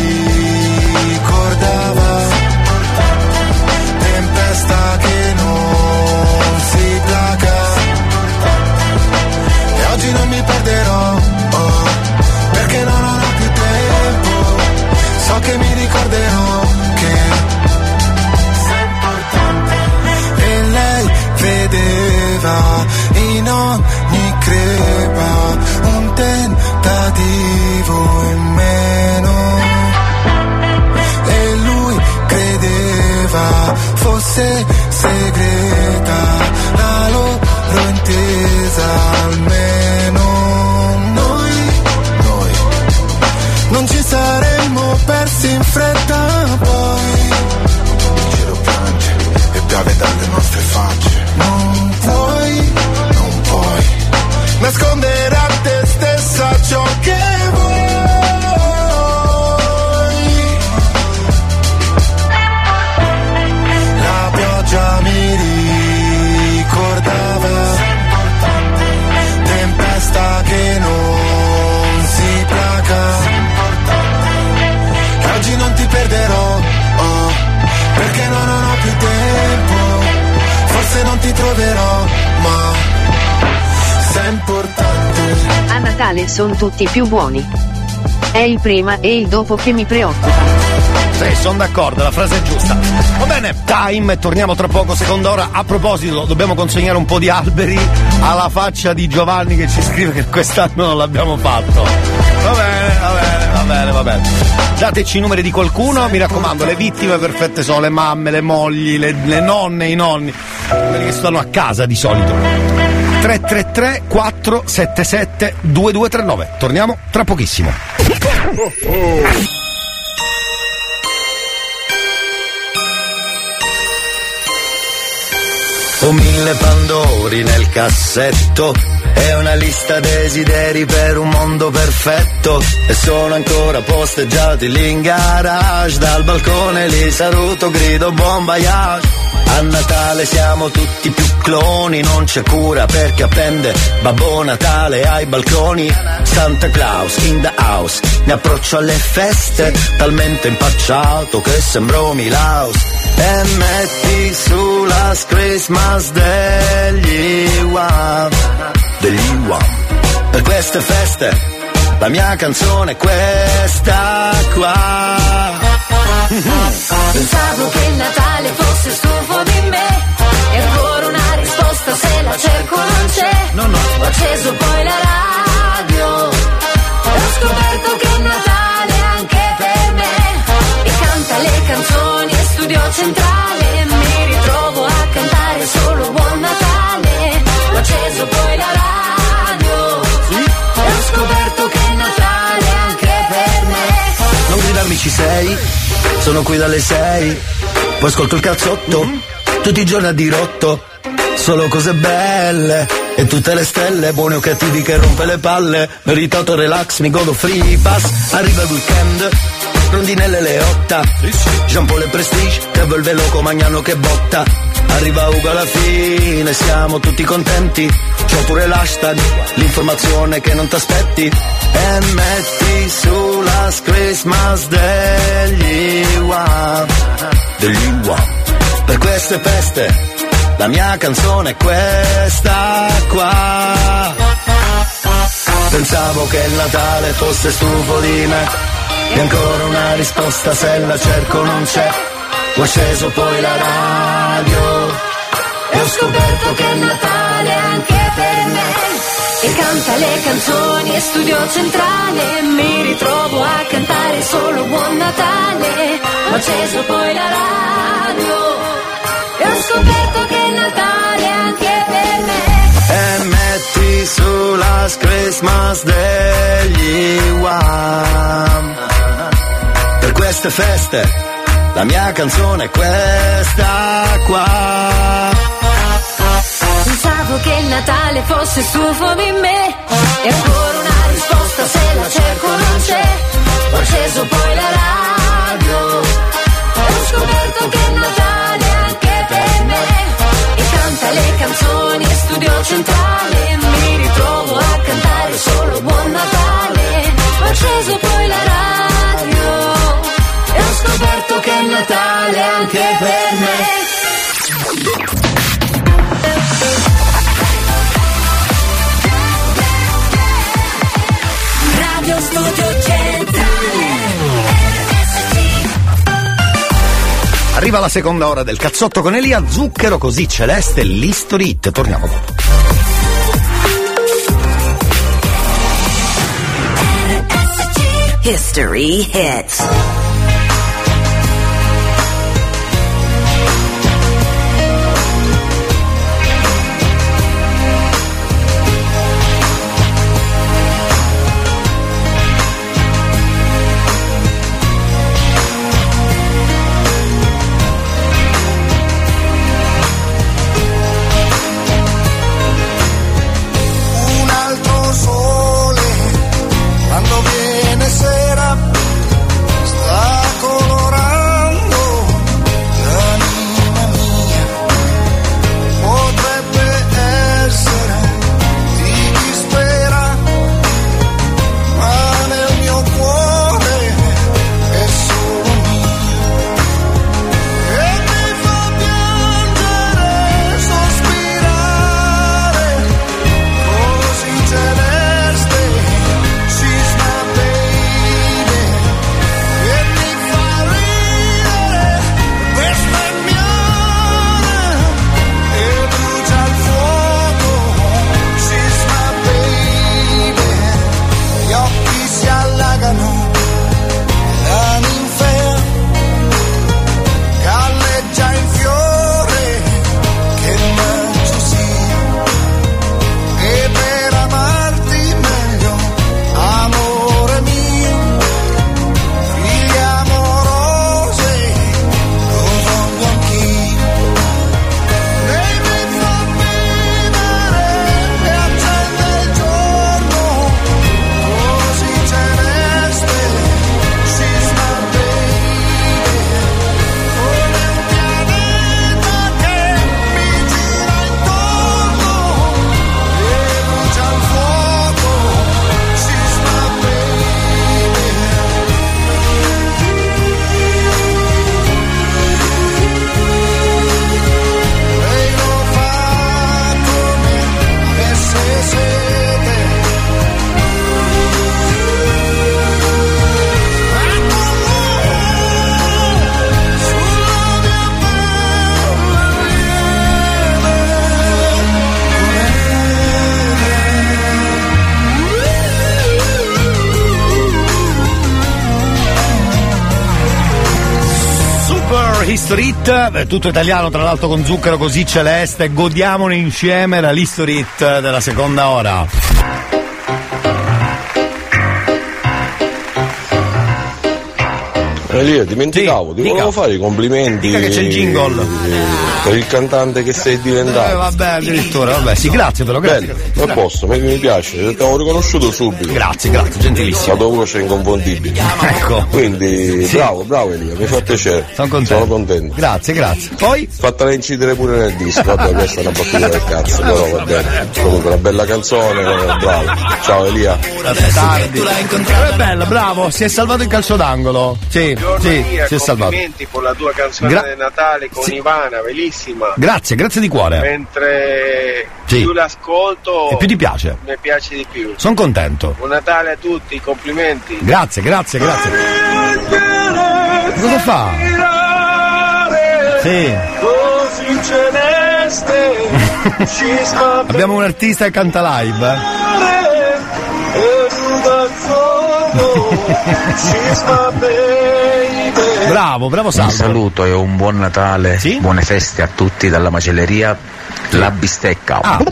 fosse segreta sono tutti più buoni. È il prima e il dopo che mi preoccupa. Sì, sono d'accordo, la frase è giusta. Va bene, time, torniamo tra poco, seconda ora. A proposito, dobbiamo consegnare un po' di alberi alla faccia di Giovanni che ci scrive che quest'anno non l'abbiamo fatto. Va bene, va bene, va bene, va bene. Dateci i numeri di qualcuno, mi raccomando, le vittime perfette sono le mamme, le mogli, le, le nonne, i nonni, quelli che stanno a casa di solito. 333 477 2239. Torniamo tra pochissimo. Ho mille pandori nel cassetto e una lista desideri per un mondo perfetto e sono ancora posteggiati lì in garage dal balcone li saluto grido buon voyage a Natale siamo tutti più cloni non c'è cura perché appende Babbo Natale ai balconi. Santa Claus in the house mi approccio alle feste talmente impacciato che sembro Milaus. E metti su la Christmas degli Wham degli Wham per queste feste la mia canzone è questa qua Pensavo che il Natale fosse stufo di me. E ancora una risposta se la cerco non c'è. No, no. Ho acceso poi la radio. Ho scoperto che il Natale è anche per me. E canta le canzoni e studio centrale. Mi ritrovo a cantare solo Buon Natale. Ho acceso poi la radio. Ho scoperto che il Natale è anche per me. Non gridarmi ci sei, sono qui dalle sei, poi ascolto il cazzotto, tutti i giorni a dirotto, solo cose belle, e tutte le stelle, buoni o cattivi che rompe le palle, meritato relax, mi godo free pass, arriva il weekend, rondinelle le otta, Jean Paul e Prestige, che vuelve loco, Magnano che botta, arriva Ugo alla fine, siamo tutti contenti, c'ho pure l'hashtag, l'informazione che non t'aspetti, e metti sulla Christmas degli Wham, degli Wham, per queste feste, la mia canzone è questa qua. Pensavo che il Natale fosse stufo di me. E ancora una risposta se la cerco non c'è. Ho acceso poi la radio. E ho scoperto che il Natale anche per me e canta le canzoni e studio centrale. Mi ritrovo a cantare solo Buon Natale. Ho acceso poi la radio e ho scoperto che è Natale anche per me. E metti su Last Christmas degli Wham Per queste feste la mia canzone è questa qua Pensavo che il Natale fosse stufo di me. E ancora una risposta se la cerco non c'è. Ho acceso poi la radio. E ho scoperto che è Natale anche per me. E canta le canzoni e studio centrale. Mi ritrovo a cantare solo Buon Natale. Ho acceso poi la radio. E ho scoperto che è Natale anche per me Studio Centrale Arriva la seconda ora del cazzotto con Elia, zucchero così celeste, l'history hit. Torniamo dopo. History hits. Eh, tutto italiano tra l'altro con zucchero così celeste, godiamone insieme la History Hit della seconda ora. Elia, dimenticavo, ti volevo fare i complimenti Dica che c'è il jingle. per il cantante che sei Eh, diventato. vabbè, addirittura, vabbè, sì, grazie però, grazie. Bello, a posto, mi, mi piace, ti avevo riconosciuto subito. Grazie, grazie, gentilissimo. La tua voce è inconfondibile. Ecco. Quindi, Sì. bravo, bravo Elia, mi fa piacere. Sono contento. Sono contento. Grazie, grazie. Poi? Fattela incidere pure nel disco, vabbè, [laughs] questa è una battuta del cazzo, però va bene. Comunque, una bella canzone, eh, bravo. Ciao Elia. Tardi. È bello, bravo, si è salvato il calcio d'angolo. Sì, sì, si è salvato. Complimenti per la tua canzone Gra- di Natale con Sì. Ivana, bellissima. Grazie, grazie di cuore. Mentre Sì. più l'ascolto, E più ti piace? mi piace di più. Sono contento. Buon Natale a tutti, complimenti. Grazie, grazie, grazie. Cosa fa? Sì. Così [laughs] celeste Abbiamo un artista che canta live. eh. [laughs] Bravo, bravo Un Salvo. saluto e un buon Natale, buone feste a tutti dalla macelleria La Bistecca. Ah.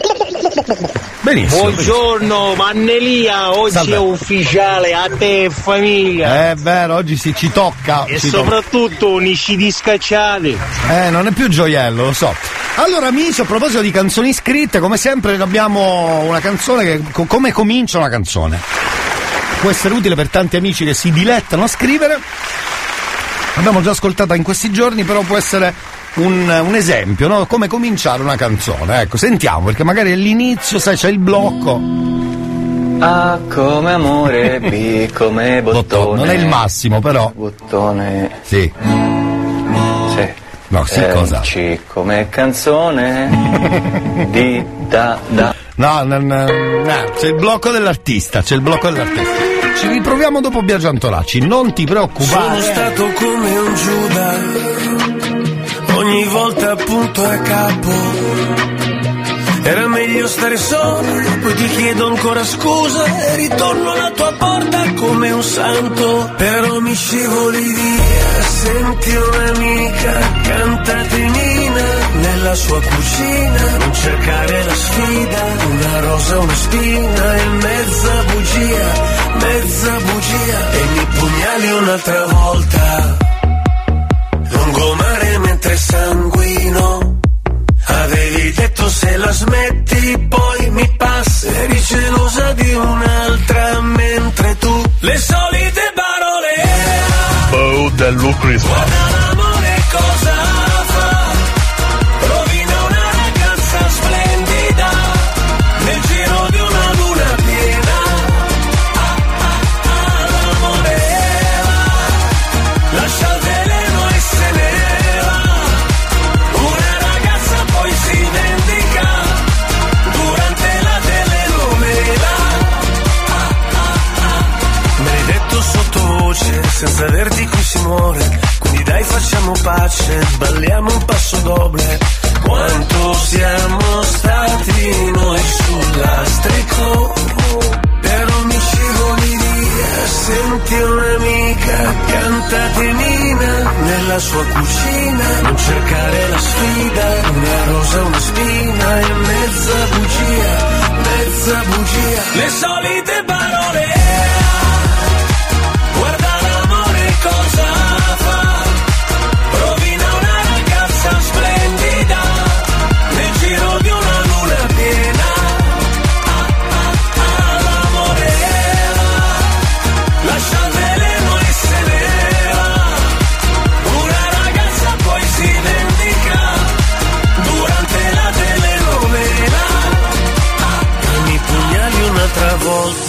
Benissimo. Buongiorno Mannelia, oggi Salve. è ufficiale a te e famiglia. È vero, oggi si ci tocca. E ci tocca. soprattutto unisci di scacciati. Eh, non è più gioiello, lo so. Allora, amici, a proposito di canzoni scritte, come sempre abbiamo una canzone che. co- come comincia una canzone? Può essere utile per tanti amici che si dilettano a scrivere. L'abbiamo già ascoltata in questi giorni, però può essere un, un esempio, no? Come cominciare una canzone. Ecco, sentiamo, perché magari all'inizio, sai, c'è il blocco. A come amore, [laughs] B come bottone. Non è il massimo, però. Bottone. Sì. Sì. No, sì, Eh, cosa? C come canzone. D da da. No, non- no, c'è il blocco dell'artista, c'è il blocco dell'artista. Ci riproviamo dopo Biagio Antolacci, non ti Sono preoccupare. stato come un Giuda, ogni volta appunto a capo. Era meglio stare solo, poi ti chiedo ancora scusa e ritorno alla tua porta come un santo. Però mi scivoli via, senti un'amica, canta tenina nella sua cucina. Non cercare la sfida, una rosa, una spina e mezza bugia, mezza bugia. E mi pugnali un'altra volta, lungomare mentre sanguino. Avevi detto se la smetti poi mi passi Eri gelosa di un'altra mentre tu Le solite parole Oh, dello Christmas. L'amore cosa fa? Senza averti qui si muore. Quindi dai facciamo pace, balliamo un passo doble. Quanto siamo stati noi sul. Però mi scivoli via, senti un'amica, canta tenina nella sua cucina. Non cercare la sfida, una rosa, una spina e mezza bugia, mezza bugia. Le solite parole.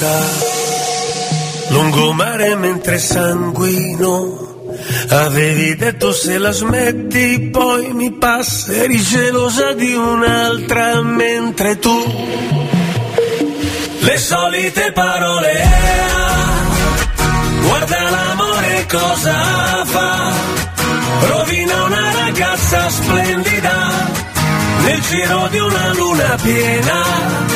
Volta. Lungomare mentre sanguino. Avevi detto se la smetti poi mi passa. Eri gelosa di un'altra mentre tu. Le solite parole. Guarda l'amore cosa fa. Rovina una ragazza splendida. Nel giro di una luna piena.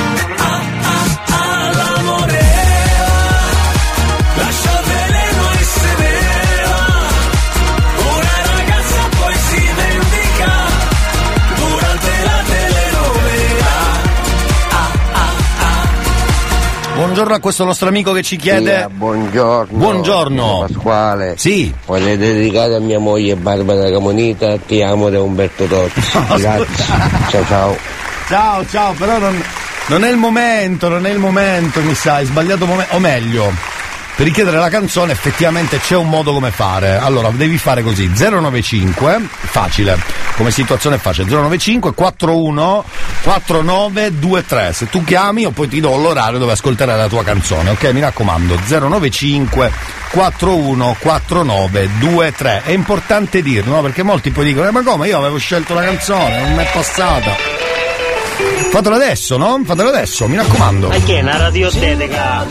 Buongiorno a questo nostro amico che ci chiede. Sì, buongiorno. Buongiorno. Pasquale. Sì. Voglio dedicare a mia moglie Barbara Camonita, ti amo da Umberto Totti. [laughs] Grazie. Ciao ciao. Ciao, ciao, però non, non è il momento, non è il momento, mi sa, hai sbagliato momento, o meglio, per richiedere la canzone effettivamente c'è un modo come fare. Allora, devi fare così, 095, facile, come situazione è facile, 095 41 4923. Se tu chiami io poi ti do l'orario dove ascolterai la tua canzone, ok? Mi raccomando, 095 41 4923. È importante dirlo, no? Perché molti poi dicono, eh, ma come io avevo scelto la canzone, non mi è passata. Fatelo adesso, no? Fatelo adesso, mi raccomando. Ma che è una radioteca?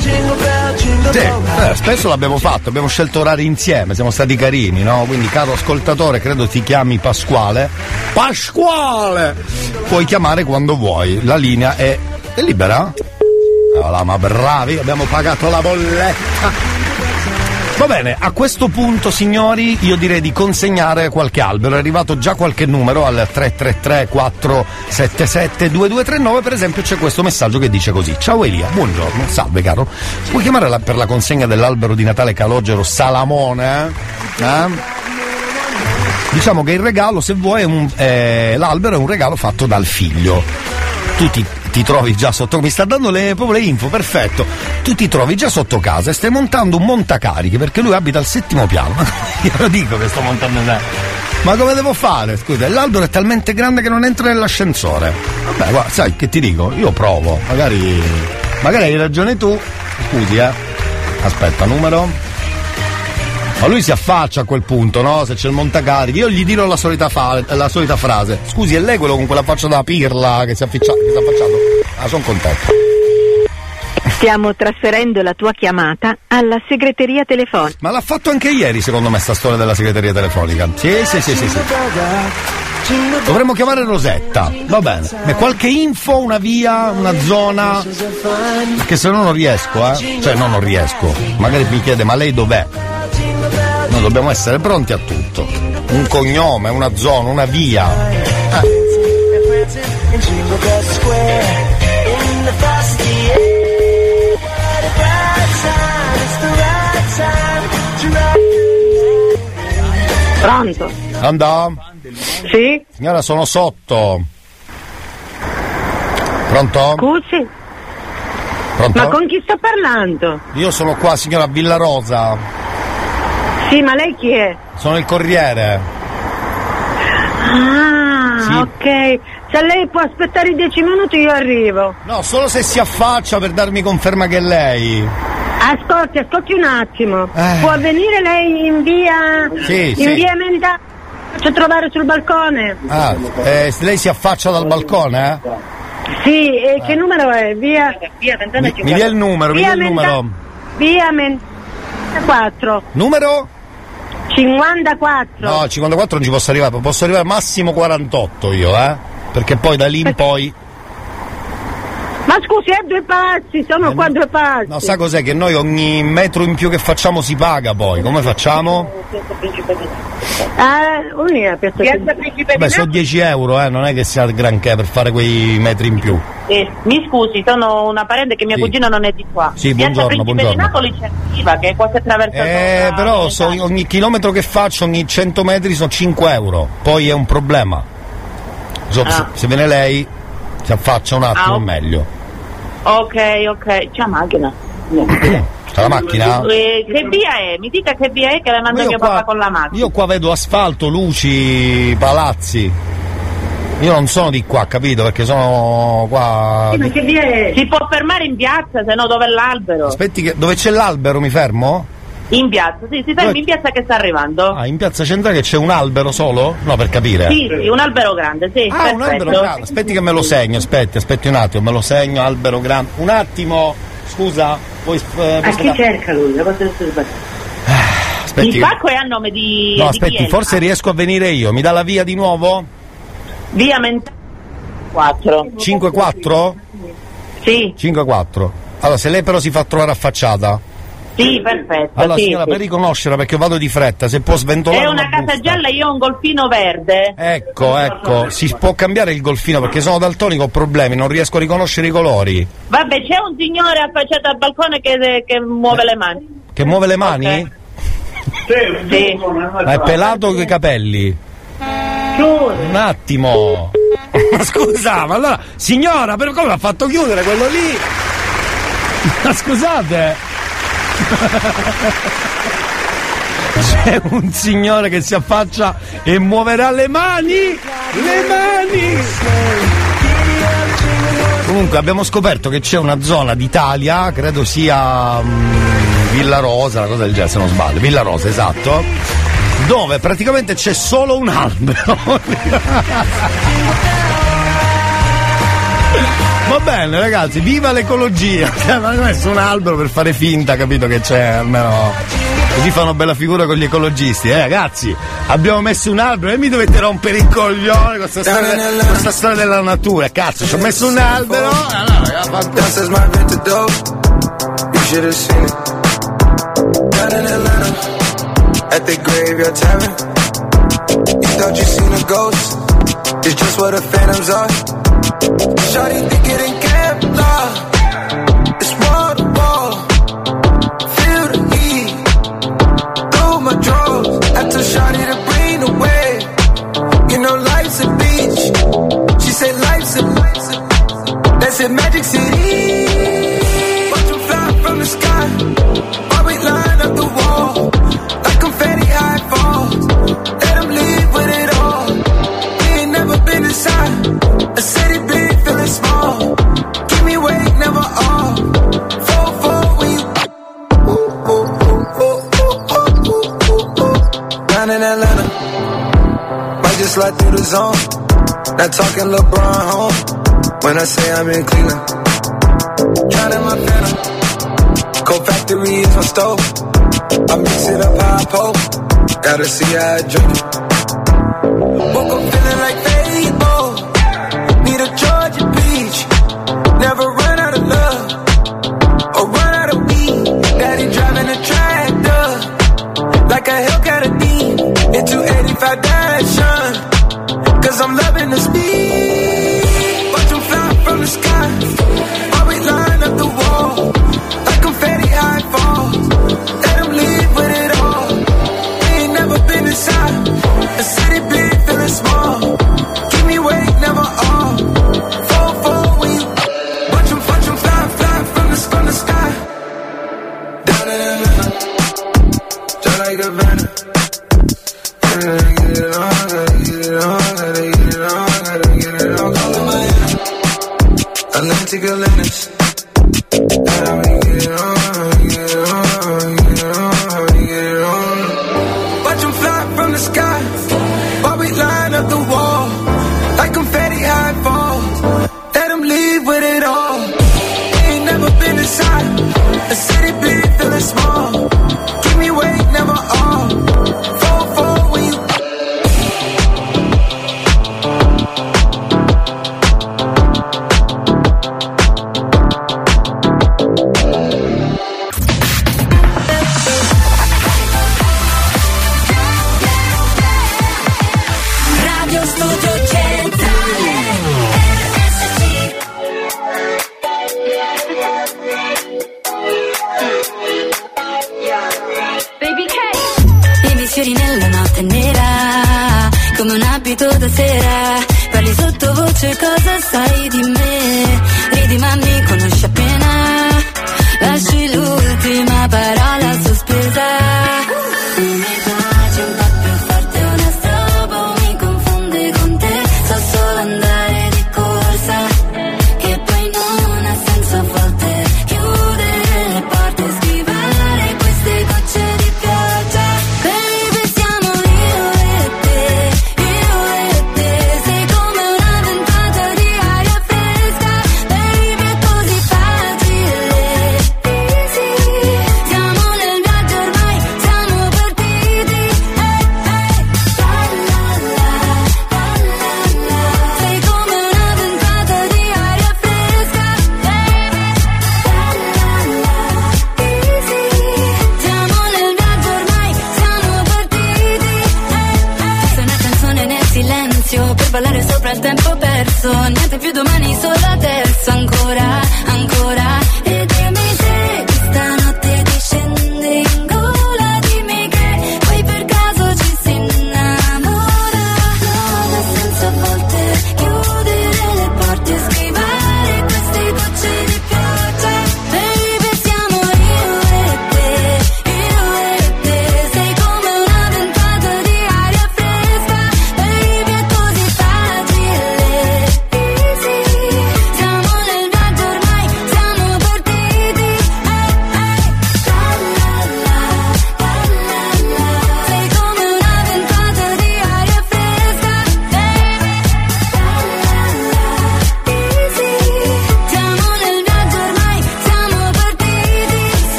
Sì, eh, spesso l'abbiamo fatto, abbiamo scelto orari insieme, siamo stati carini, no? Quindi caro ascoltatore, credo ti chiami Pasquale. Pasquale! Puoi chiamare quando vuoi, la linea è, è libera? Allora, ma bravi, abbiamo pagato la bolletta. Va bene, a questo punto signori io direi di consegnare qualche albero, è arrivato già qualche numero al 333 477 2239, per esempio c'è questo messaggio che dice così, ciao Elia, buongiorno, salve caro, puoi chiamare la- per la consegna dell'albero di Natale Calogero Salamone? Eh? Eh? Diciamo che il regalo, se vuoi, è un- eh, l'albero è un regalo fatto dal figlio. Tu ti, ti trovi già sotto, mi sta dando le, proprio le info, perfetto. Tu ti trovi già sotto casa e stai montando un montacarichi perché lui abita al settimo piano. [laughs] Io lo dico che sto montando te. Ma come devo fare? Scusa, l'albero è talmente grande che non entra nell'ascensore. Vabbè, guarda, sai che ti dico? Io provo, magari. Magari hai ragione tu. Scusi, eh. Aspetta, numero. Ma lui si affaccia a quel punto, no? Se c'è il montacarichi, io gli dirò la solita, fa- la solita frase. Scusi, è lei quello con quella faccia da pirla che si è afficcia- che si è affacciato? Ah, sono contento. Stiamo trasferendo la tua chiamata alla segreteria telefonica. Ma l'ha fatto anche ieri, secondo me, sta storia della segreteria telefonica. Sì, sì, sì, sì. sì. Dovremmo chiamare Rosetta. Va bene. E qualche info, una via, una zona. Perché se no non riesco, eh. Cioè, no, non riesco. Magari mi chiede, ma lei dov'è? Noi dobbiamo essere pronti a tutto. Un cognome, una zona, una via. Pronto? Andò? Sì? Signora, sono sotto. Pronto? Scusi? Pronto? Ma con chi sto parlando? Io sono qua, signora Villa Rosa. Sì, ma lei chi è? Sono il corriere. Ah, Sì. ok. Se lei può aspettare i dieci minuti io arrivo. No, solo se si affaccia per darmi conferma che è lei. Ascolti, ascolti un attimo. Eh. Può venire lei in via... Sì, in sì. via Emenda... Faccio trovare sul balcone? Ah, eh, lei si affaccia dal balcone? Eh? Sì, e che numero è? Via... Via Mi, mi dia il numero, mi dia il numero. Via Men... 4. Numero? 54. No, 54 non ci posso arrivare, posso arrivare massimo 48 io, eh? Perché poi da lì in poi. Ma scusi, è due passi, sono qua due passi. Eh, No, sa cos'è? Che noi ogni metro in più che facciamo si paga poi. Come facciamo? Eh, un'ia, piazza, piazza Principe Beh, sono 10 euro, eh, non è che sia granché per fare quei metri in più. Eh, mi scusi, sono una parente che mia Sì. cugina non è di qua. Sì, Piazza buongiorno, Principe di buongiorno. Napoli c'è Riva che è quasi attraversato. Eh, però so- ogni chilometro che faccio, ogni 100 metri sono 5 euro. Poi è un problema. So- se, Ah. se viene lei, si affaccia un attimo Ah, ok. meglio. Ok, ok, c'è la macchina. C'è la macchina? Eh, che via è? Mi dica che via è che la manda Io mio qua- papà con la macchina. Io qua vedo asfalto, luci, palazzi. Io non sono di qua, capito? Perché sono qua. che via è? Si può fermare in piazza, se no dove è l'albero? Aspetti, che... dove c'è l'albero mi fermo? In piazza, sì, si fermi Dove- in piazza che sta arrivando. Ah, in piazza centrale c'è un albero solo? No, per capire. Sì, sì, un albero grande, sì, Ah, un perfetto. albero grande. Aspetti che me lo segno, aspetti, aspetti un attimo, me lo segno, albero grande. Un attimo, scusa, sp- eh, A chi cerca lui? La cosa Aspetti. Il pacco è a nome di. No, di aspetti, chi è? forse riesco a venire io. Mi dà la via di nuovo? Via Mentana 4. 5-4? Sì. 5-4. Allora, se lei però si fa trovare affacciata. Sì, perfetto. Allora, sì, signora, sì. per riconoscerla, perché vado di fretta, se può sventolare È una casa busta. gialla, io ho un golfino verde. Ecco, ecco, si può cambiare il golfino perché sono daltonico, ho problemi, non riesco a riconoscere i colori. Vabbè, c'è un signore affacciato al balcone che, che muove le mani. Che muove le mani? Sì. Ma è pelato con i capelli? Un attimo. [laughs] Ma scusa, ma allora, signora, per come l'ha fatto chiudere quello lì? [laughs] Ma scusate. [laughs] C'è un signore che si affaccia e muoverà le mani! Le mani! Comunque abbiamo scoperto che c'è una zona d'Italia, credo sia mm, Villa Rosa, una cosa del genere se non sbaglio, Villa Rosa, esatto, dove praticamente c'è solo un albero. [laughs] Va bene, ragazzi, viva l'ecologia! [laughs] Ma hanno messo un albero per fare finta, capito che c'è almeno. Così fanno bella figura con gli ecologisti, eh ragazzi! Abbiamo messo un albero e mi dovete rompere il coglione con questa storia, con questa storia della natura, cazzo! Ci ho messo un albero! Allora, It's just what the phantoms are. Shawty think it ain't kept Kevlar. It's wall to. Feel the heat Throw my drawers. I told Shawty to bring the wave. You know life's a beach. She said life's a. That's it, magic slide through the zone. Not talking LeBron home. When I say I'm in Cleveland, counting my venom. Cold factory is my stove. I mix it up high pole. Gotta see how I drink it. Woke up feeling like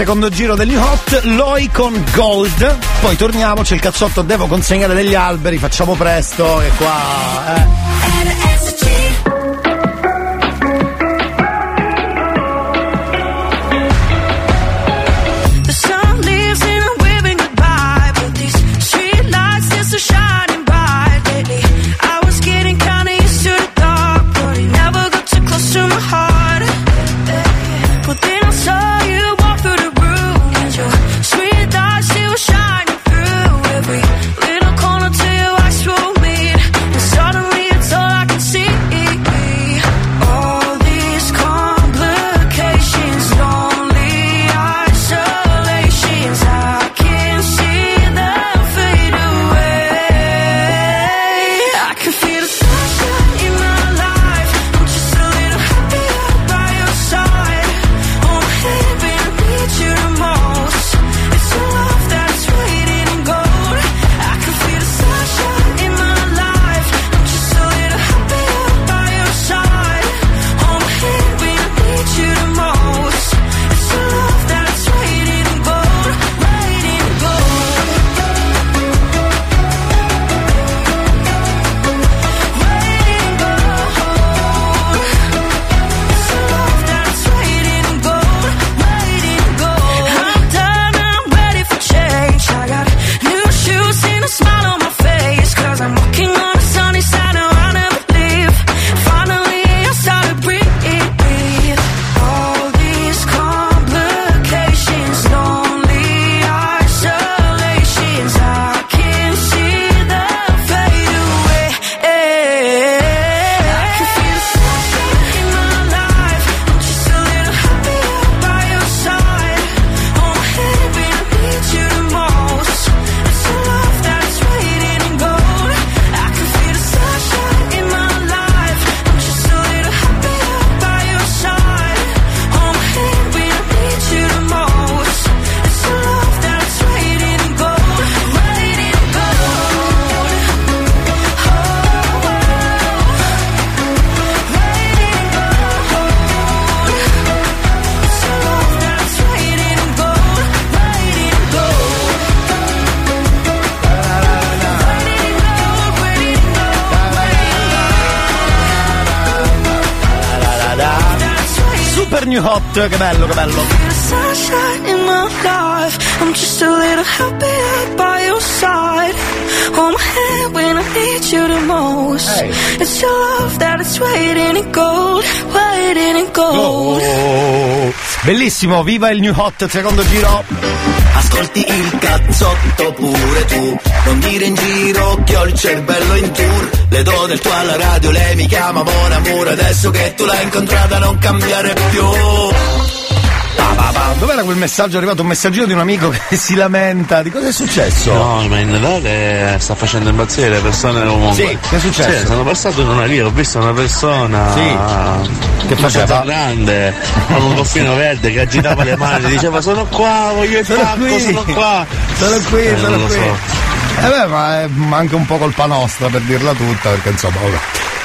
secondo giro degli hot, Loi con Gold. Poi torniamo, c'è il cazzotto, devo consegnare degli alberi, facciamo presto che qua... Eh. Che bello, che bello. Bellissimo, viva il New Hot, secondo giro. Ascolti il cazzotto pure tu, non dire in giro che ho il cervello in tour. Le do del tuo alla radio, lei mi chiama buon amore, adesso che tu l'hai incontrata non cambiare più. Dov'era quel messaggio? È arrivato un messaggino di un amico [laughs] che si lamenta. Di cosa è successo? No, ma in Natale eh, sta facendo impazzire le persone comunque. Sì, che è successo? Sì, sono passato in una lì, ho visto una persona. Sì che faceva? grande? Con un goffino verde che agitava le mani diceva sono qua voglio il sono pacco sono qua. Sono qui eh, sono qui. so. eh beh, ma è anche un po' colpa nostra per dirla tutta perché insomma vabbè.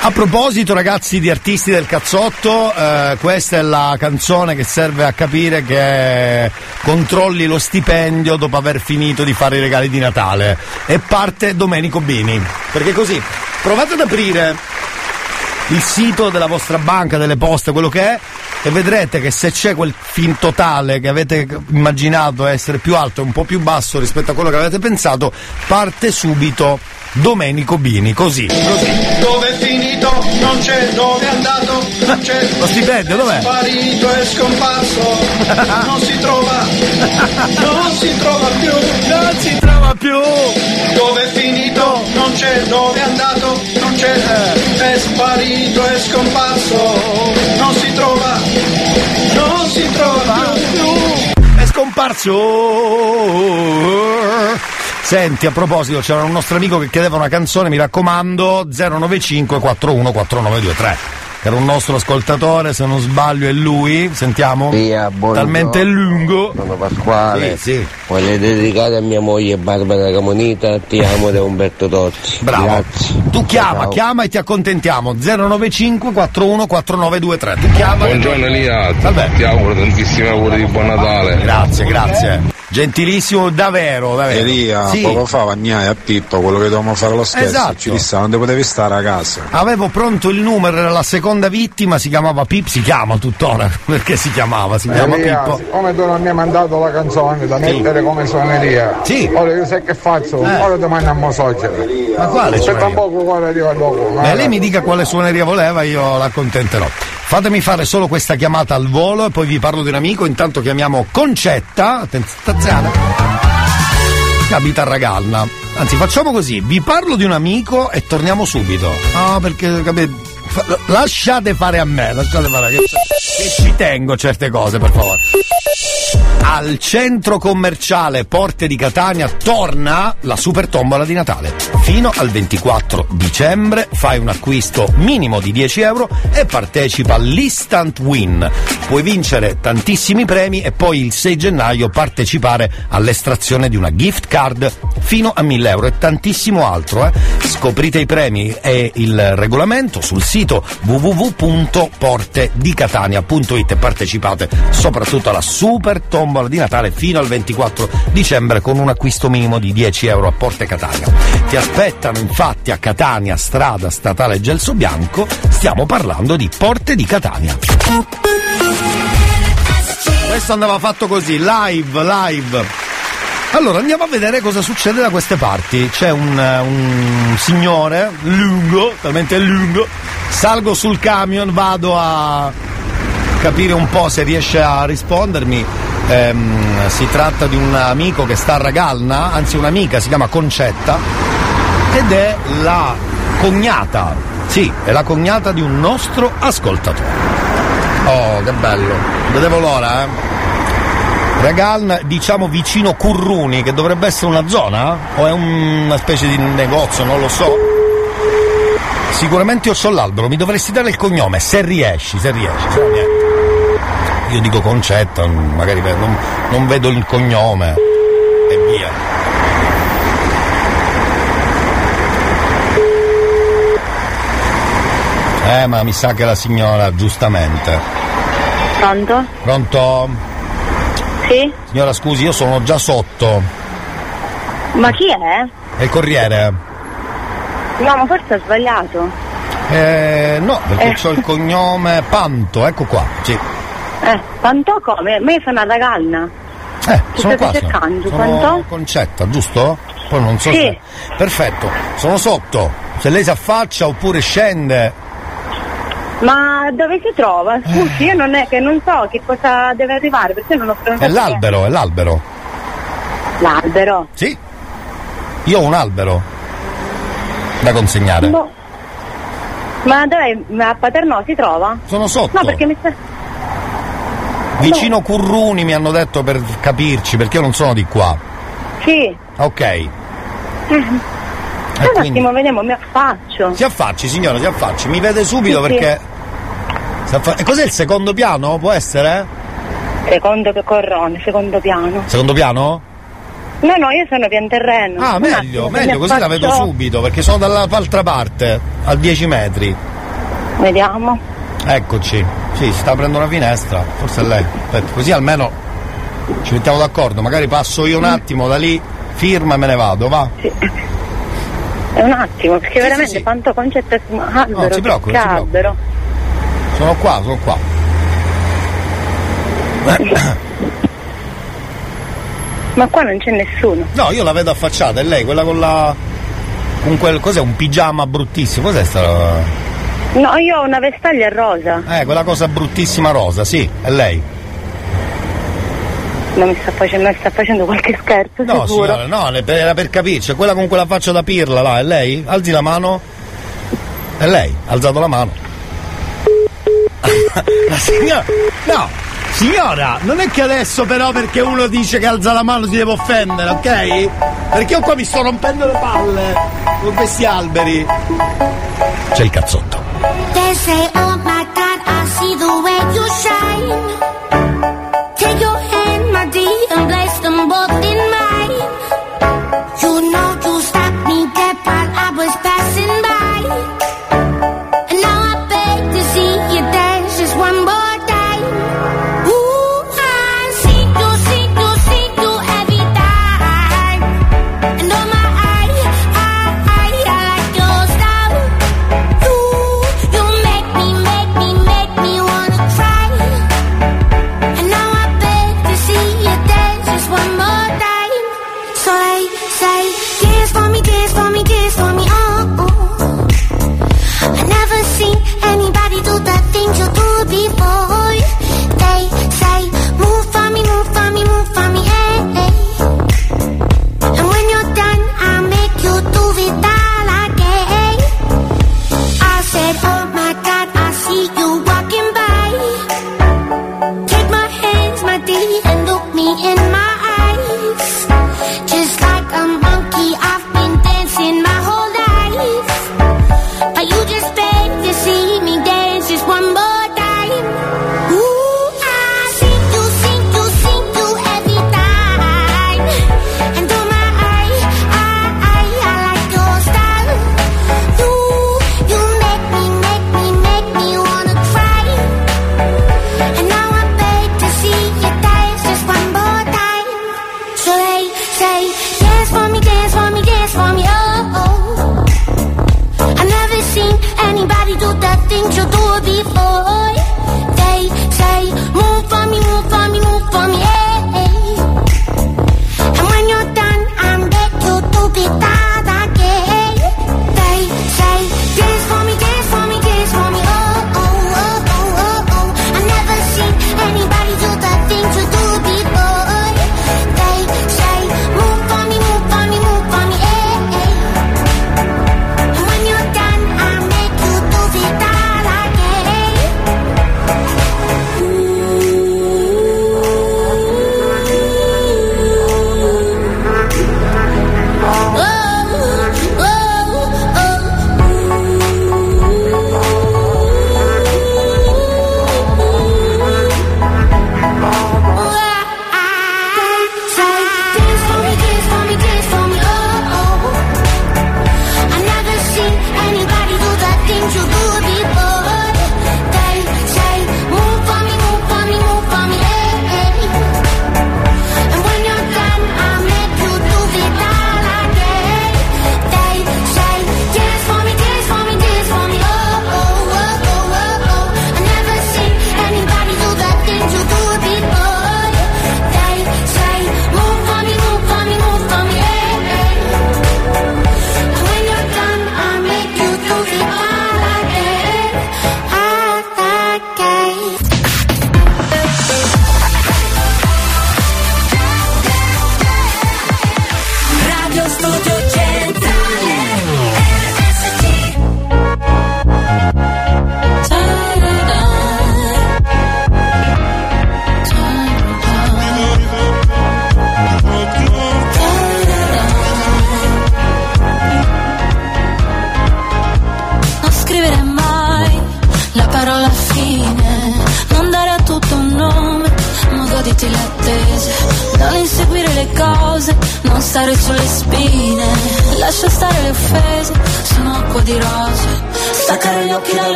A proposito, ragazzi di artisti del cazzotto, eh, questa è la canzone che serve a capire che controlli lo stipendio dopo aver finito di fare i regali di Natale. E parte Domenico Bini. Perché così, provate ad aprire il sito della vostra banca, delle poste, quello che è, e vedrete che se c'è quel fin totale che avete immaginato essere più alto e un po' più basso rispetto a quello che avete pensato, parte subito Domenico Bini, così. così. Dove è finito? Non c'è, dove è andato? Non c'è. Lo stipendio dov'è? È sparito, è scomparso. Non si trova. Non si trova più. Non si trova più. Dove è finito? Non c'è, dove è andato? Non c'è. È sparito, è scomparso. Non si trova. Non si trova più. È scomparso. Senti, a proposito, c'era un nostro amico che chiedeva una canzone, mi raccomando, 095 41 4923. Che era un nostro ascoltatore, se non sbaglio è lui, sentiamo? Via. Talmente lungo. Sono Pasquale. Sì, sì. Voglio dedicare a mia moglie Barbara Camonita, ti amo da Umberto Totti. Bravo. Grazie. Tu chiama, Ciao. chiama e ti accontentiamo. 095 41 4923. Tu chiama. Buongiorno Elia, Salve. ti auguro tantissimi auguri di buon Natale. Grazie, grazie. Gentilissimo, davvero, davvero. Elia, Sì. poco fa Vagnai a Pippo, quello che dovevamo fare lo scherzo, Esatto. ci disse non te potevi stare a casa. Avevo pronto il numero, era la seconda vittima, si chiamava Pip, si chiama tuttora, [laughs] perché si chiamava, si chiama Elia, Pippo. siccome tu non mi hai mandato la canzone da mettere come suoneria, Sì. ora io sai che faccio? Eh. Ora domani a Mosogero. Ma quale Aspetta suoneria? un poco, ora arriva dopo. Beh, lei mi dica quale suoneria voleva, io l'accontenterò. Fatemi fare solo questa chiamata al volo e poi vi parlo di un amico, intanto chiamiamo Concetta, attenzione, che abita a Ragalna. Anzi, facciamo così, vi parlo di un amico e torniamo subito. Ah, perché, capite, fa- lasciate fare a me, lasciate fare, che, che ci tengo certe cose, per favore. Al centro commerciale Porte di Catania torna la super tombola di Natale. Fino al 24 dicembre fai un acquisto minimo di 10 euro e partecipa all'Instant Win. Puoi vincere tantissimi premi e poi il 6 gennaio partecipare all'estrazione di una gift card fino a 1000 euro e tantissimo altro. eh. Scoprite i premi e il regolamento sul sito www.portedicatania.it e partecipate soprattutto alla super tombola di Natale fino al 24 dicembre con un acquisto minimo di 10 euro a Porte Catania. Ti aspettano infatti a Catania, strada statale Gelso Bianco, stiamo parlando di Porte di Catania. Questo andava fatto così, live, live. Allora andiamo a vedere cosa succede da queste parti. C'è un, eh, un signore lungo, talmente lungo. Salgo sul camion, vado a capire un po' se riesce a rispondermi. Ehm, si tratta di un amico che sta a Ragalna, anzi un'amica, si chiama Concetta, ed è la cognata, sì, è la cognata di un nostro ascoltatore. Oh, che bello, vedevo l'ora, eh. Ragalna, diciamo vicino Curruni, che dovrebbe essere una zona? O è un- una specie di negozio, non lo so. Sicuramente io c'ho l'albero, mi dovresti dare il cognome, se riesci, se riesci, se niente. Io dico Concetta, magari non, non vedo il cognome. E via. Eh, ma mi sa che la signora, giustamente. Pronto? Pronto? Sì? Signora, scusi, io sono già sotto. Ma chi è? È il corriere? No, ma forse ha sbagliato. Eh, no, perché Eh. c'ho il cognome Panto, ecco qua, sì. Eh, Pantò come? Ma io sono alla Galna. Eh, Chi sono qua. cercando, sono Pantò? Concetta, giusto? Poi non so Sì. se. Perfetto, sono sotto. Se lei si affaccia oppure scende. Ma dove si trova? Scusi, io non è che non so che cosa deve arrivare, perché non ho È prenotato l'albero, è l'albero. niente. L'albero? Sì. Io ho un albero da consegnare. Boh. Ma dove? Ma a Paternò si trova? Sono sotto. No, perché mi sta... Vicino Curruni mi hanno detto per capirci, perché io non sono di qua. Sì. Ok. Eh, E un attimo, vediamo, mi affaccio. Si affacci, signora, si affacci. Mi vede subito Sì, sì. perché. si affa- E cos'è il secondo piano? Può essere? Secondo che corrone, secondo piano. Secondo piano? No, no, io sono pian terreno. Ah, meglio, attimo, meglio, così la vedo subito, perché sono dall'altra parte, a 10 metri. Vediamo. Eccoci. Sì, si sta aprendo una finestra, forse è lei. Aspetta, così almeno ci mettiamo d'accordo, magari passo io un attimo da lì, firma e me ne vado, va? È un attimo, perché veramente quanto concetto è albero, che non si preoccupi. albero. Sono qua, sono qua. Ma qua non c'è nessuno. No, io la vedo affacciata, è lei, quella con la. con quel. cos'è? Un pigiama bruttissimo, cos'è sta. No, io ho una vestaglia rosa. Eh, quella cosa bruttissima rosa, sì, è lei. Non mi sta facendo, mi sta facendo qualche scherzo, No, sicuro. signora, no, era per capirci, quella con quella faccia da pirla là, è lei? Alzi la mano. È lei, ha alzato la mano. [laughs] la signora. No, signora, non è che adesso però perché uno dice che alza la mano si deve offendere, ok? Perché io qua mi sto rompendo le palle con questi alberi. C'è il cazzotto. They say, oh my God, I see the way you shine. Take your hand, my dear, and place them both in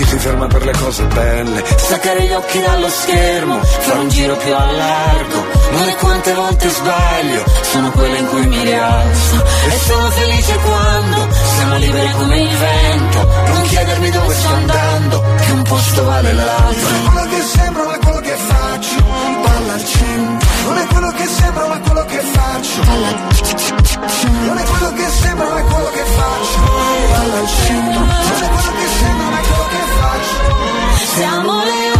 ci si ferma per le cose belle. Staccare gli occhi dallo schermo Fare un giro più a largo. Non è quante volte sbaglio Sono quelle in cui mi rialzo. E sono felice quando Siamo liberi come il vento. Non chiedermi dove sto andando Che un posto vale l'altro. Non è quello che sembro, ma quello che faccio. Palla al centro. Non è quello che sembro, ma quello che faccio. Non è quello che sembro, ma quello che faccio. Palla al centro. Non è quello che sembro, ma quello che faccio 夏末的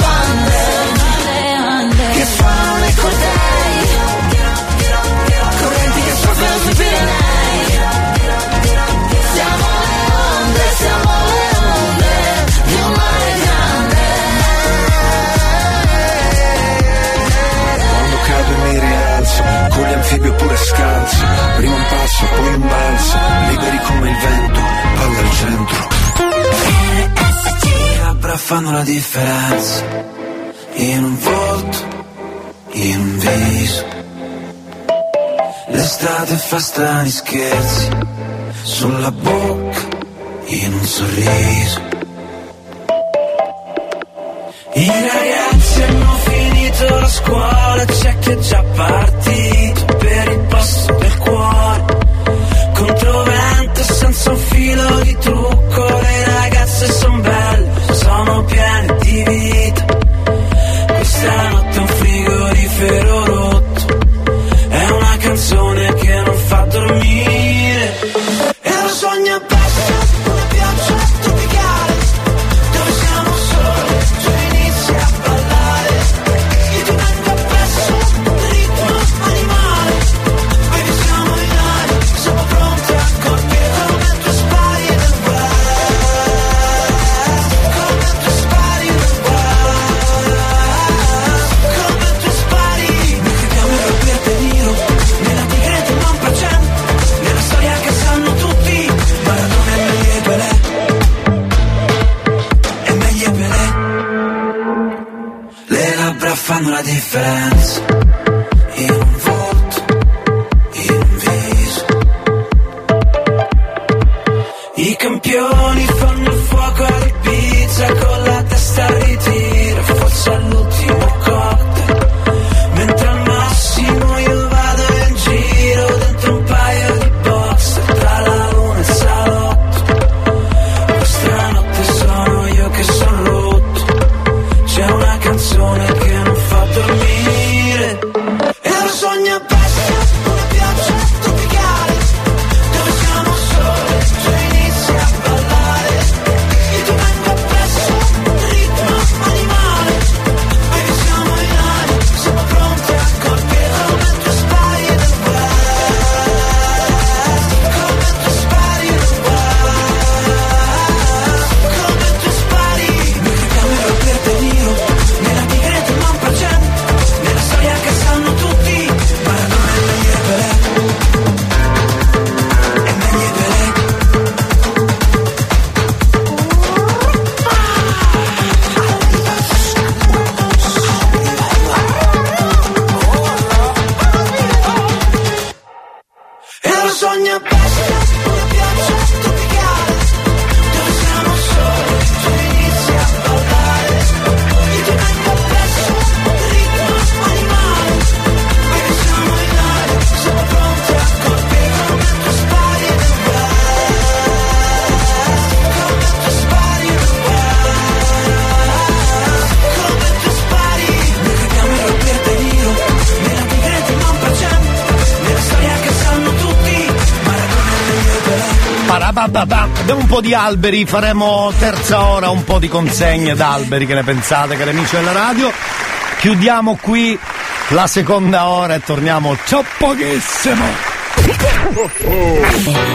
fanno la differenza in un volto, in un viso. L'estate fa strani scherzi sulla bocca, in un sorriso. I ragazzi hanno finito la scuola, c'è che già parte di alberi, faremo terza ora un po' di consegne d'alberi, che ne pensate cari amici della radio? Chiudiamo qui la seconda ora e torniamo ciò pochissimo! Oh, oh.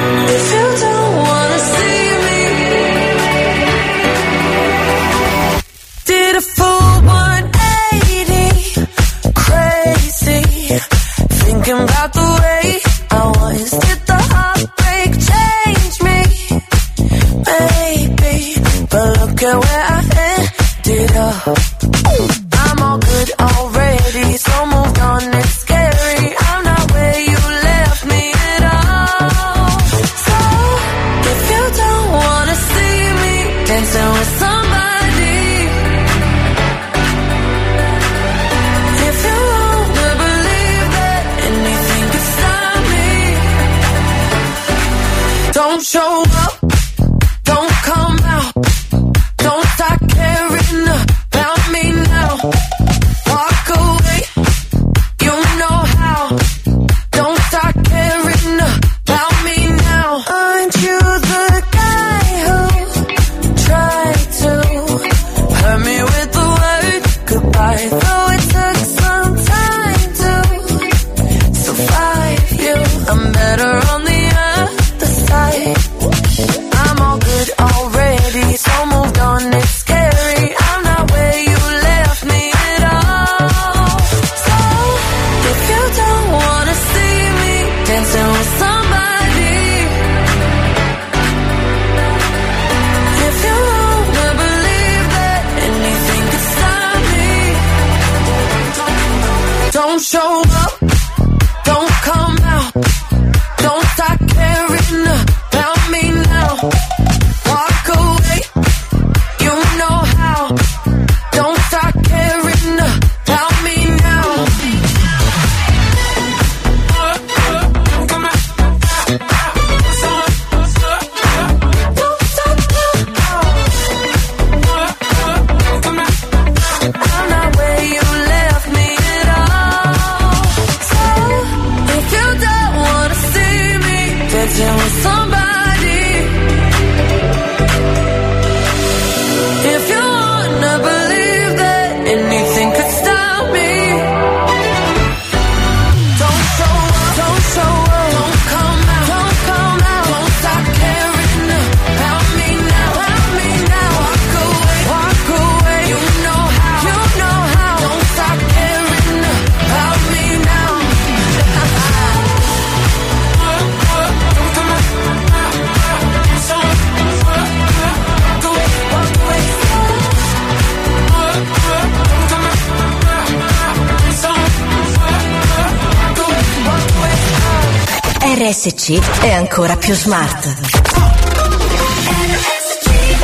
ancora più smart.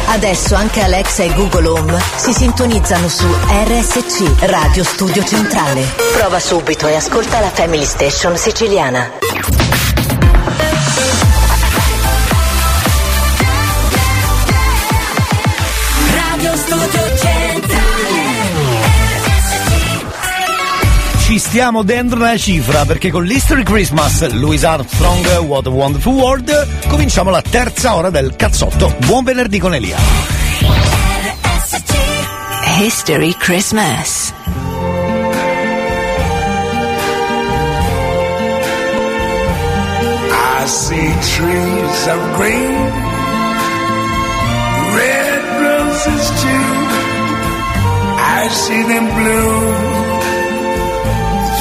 Adesso anche Alexa e Google Home si sintonizzano su RSC Radio Studio Centrale. Prova subito e ascolta la Family Station siciliana. stiamo dentro la cifra perché con l'History Christmas, Louis Armstrong, What a Wonderful World, cominciamo la terza ora del cazzotto. Buon venerdì con Elia. History Christmas. I see trees of green, red roses too. I see them blue.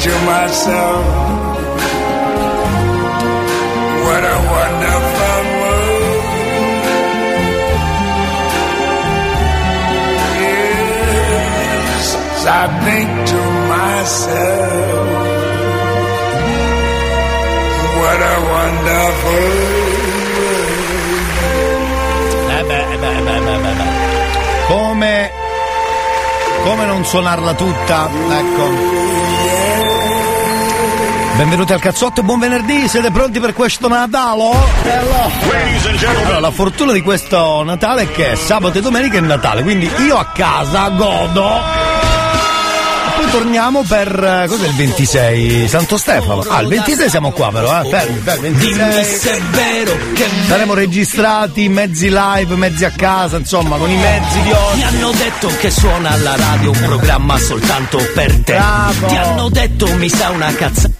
to myself, what a wonderful I think to myself, what a wonderful Eh beh, eh beh, eh beh, eh beh, eh beh. Come. Come non suonarla tutta? Ecco. Benvenuti al cazzotto e buon venerdì, siete pronti per questo Natale? Allora, la fortuna di questo Natale è che sabato e domenica è Natale, quindi io a casa godo. Torniamo per eh, cos'è il 26? Santo Stefano. Ah, il 26 siamo qua però, eh. Fermi, fermi. 26. se è vero che Saremo registrati, mezzi live, mezzi a casa, insomma, con i mezzi di oggi. Mi hanno detto che suona alla radio un programma soltanto per te. Bravo. Ti hanno detto mi sa una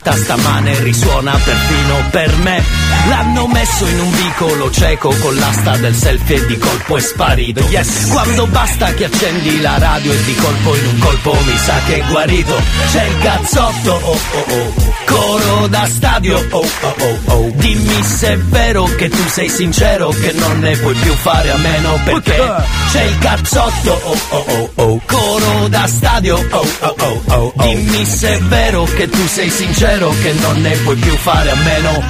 cazzata stamane risuona perfino per me. L'hanno messo in un vicolo cieco con l'asta del selfie e di colpo è sparito. Yes. Quando basta che accendi la radio e di colpo in un colpo mi sa che è guarito. C'è il cazzotto, oh oh oh. Coro da stadio, oh oh oh oh. Dimmi se è vero che tu sei sincero che non ne puoi più fare a meno perché c'è il cazzotto, oh oh oh oh. Coro da stadio, oh oh oh oh. Dimmi se è vero che tu sei sincero che non ne puoi più fare a meno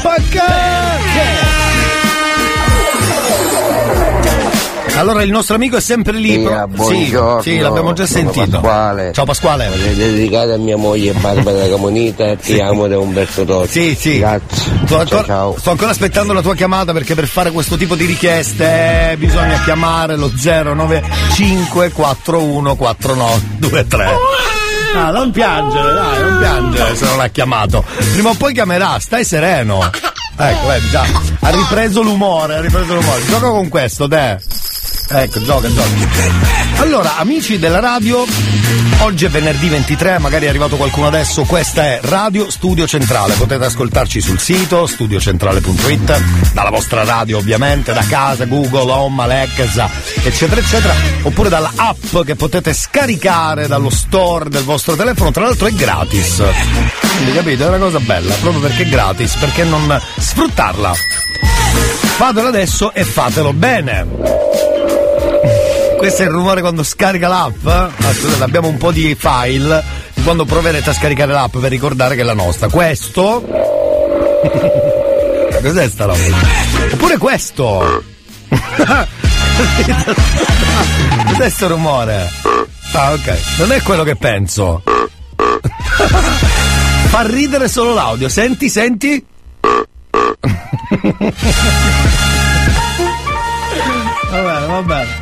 Allora il nostro amico è sempre lì. Buongiorno. sì, sì, l'abbiamo già sentito. Pasquale. Ciao Pasquale. Vorrei dedicare a mia moglie Barbara Camonita, [laughs] ti Sì. amo da Umberto Totti. Sì, sì. Grazie. Sto Ciao, ancora, ciao. sto ancora aspettando la tua chiamata perché per fare questo tipo di richieste eh, bisogna chiamare lo 095414923. Ah, non piangere, dai, non piangere se non ha chiamato. Prima o poi chiamerà, stai sereno. Ecco, vedi, già. Ha ripreso l'umore, ha ripreso l'umore. Gioca con questo, te. Ecco, gioca, gioca. Allora, amici della radio, oggi è venerdì 23, magari è arrivato qualcuno adesso, questa è Radio Studio Centrale, potete ascoltarci sul sito studiocentrale.it, dalla vostra radio ovviamente, da casa, Google, Home, Alexa, eccetera, eccetera, oppure dalla app che potete scaricare dallo store del vostro telefono, tra l'altro è gratis. Quindi capite, è una cosa bella, proprio perché è gratis, perché non sfruttarla? Fatelo adesso e fatelo bene. Questo è il rumore quando scarica l'app. Ah, scusate, abbiamo un po' di file quando proverete a scaricare l'app per ricordare che è la nostra. Questo. [laughs] Cos'è sta roba? Oppure questo. [laughs] Cos'è sto rumore? Ah, ok. Non è quello che penso. [laughs] Fa ridere solo l'audio. Senti, senti. Va bene, va bene.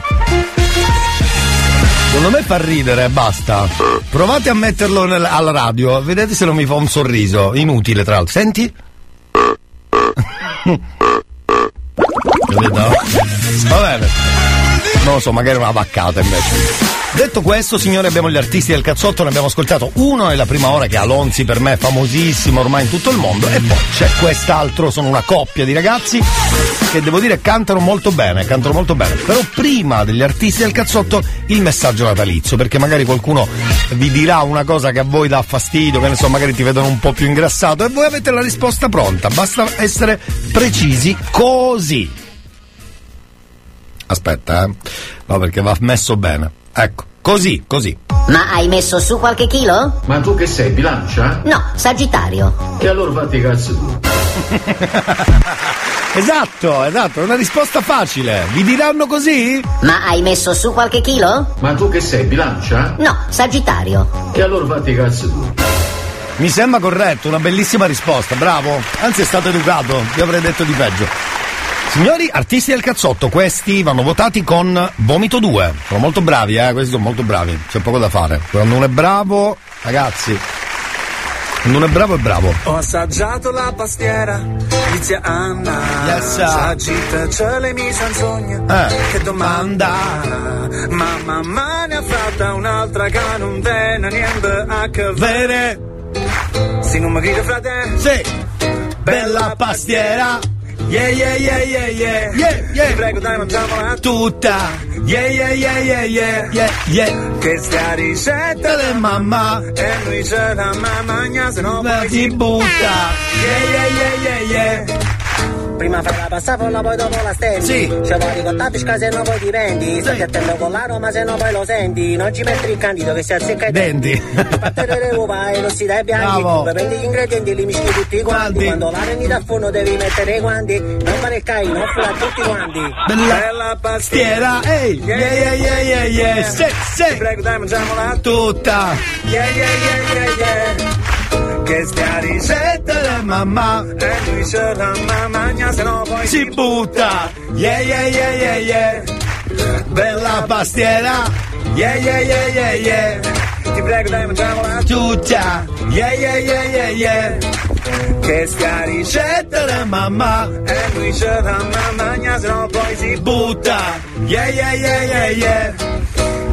Secondo me fa ridere, basta. Provate a metterlo nel- alla radio, vedete se non mi fa un sorriso. Inutile, tra l'altro. Senti? [laughs] Va bene. Non lo so, magari una vaccata invece. Detto questo, signori, abbiamo gli artisti del cazzotto, ne abbiamo ascoltato uno, è la prima ora che Alonzi per me è famosissimo ormai in tutto il mondo, e poi c'è quest'altro, sono una coppia di ragazzi che devo dire cantano molto bene, cantano molto bene. Però prima degli artisti del cazzotto il messaggio natalizio, perché magari qualcuno vi dirà una cosa che a voi dà fastidio, che ne so, magari ti vedono un po' più ingrassato e voi avete la risposta pronta, basta essere precisi così. Aspetta, eh. No, perché va messo bene. Ecco, Così, così. Ma hai messo su qualche chilo? Ma tu che sei, bilancia? No, Sagittario. E allora fatti i cazzi tu. [laughs] Esatto, esatto, è una risposta facile. Vi diranno così? Ma hai messo su qualche chilo? Ma tu che sei, bilancia? No, Sagittario. E allora fatti i cazzi tu. Mi sembra corretto, una bellissima risposta, bravo. Anzi è stato educato, io avrei detto di peggio. Signori artisti del cazzotto, questi vanno votati con vomito 2. Sono molto bravi, eh, questi sono molto bravi, c'è poco da fare. Quando uno è bravo, ragazzi, quando uno è bravo è bravo. Ho assaggiato la pastiera di zia Anna. Yes, sir. Sagitacele mi sogno. Eh. Che domanda. Ma mamma ne ha fatta un'altra che non tiene niente a che vedere. Se non mi grida frate. Sì. Bella pastiera. Yeah, yeah, yeah, yeah, yeah. Yeah, yeah. Ti prego dai mangiamola Tutta. Yeah, yeah, yeah, yeah, yeah. Yeah, yeah. Che sta ricetta Tele mamma. E lui ce la mamma se no poi ti butta. Yeah, yeah, yeah, yeah, yeah. Prima fai la pasta folla, poi dopo la stendi. Sì. Ci vuoi con la pesca se non poi ti vendi. Stai attento con l'aroma se no poi lo senti. Non ci metti il candido che si azzecca i Denti. Battere le uova e non si dai bianchi. Bravo. Prendi gli ingredienti e li mischi tutti quanti. Quando la prendi dal forno devi mettere i guanti. Non fare il caino, offrila a tutti quanti. Bella pastiera. Ehi. Yeah, yeah, yeah, yeah, yeah. Sì, Ti sì. prego dai mangiamola Tutta. Yeah, yeah, yeah, yeah, yeah. Che ricetta Tele mamma. E lui ce la mamma se no poi Si butta. Yeah, yeah, yeah, yeah, yeah. Bella pastiera. Yeah, yeah, yeah, yeah, yeah. Ti prego dai mangiamola Tutta. Yeah, yeah, yeah, yeah, yeah. Che sta ricetta Tele mamma. E lui ce la mamma se no poi si Butta. Yeah, yeah, yeah, yeah, yeah.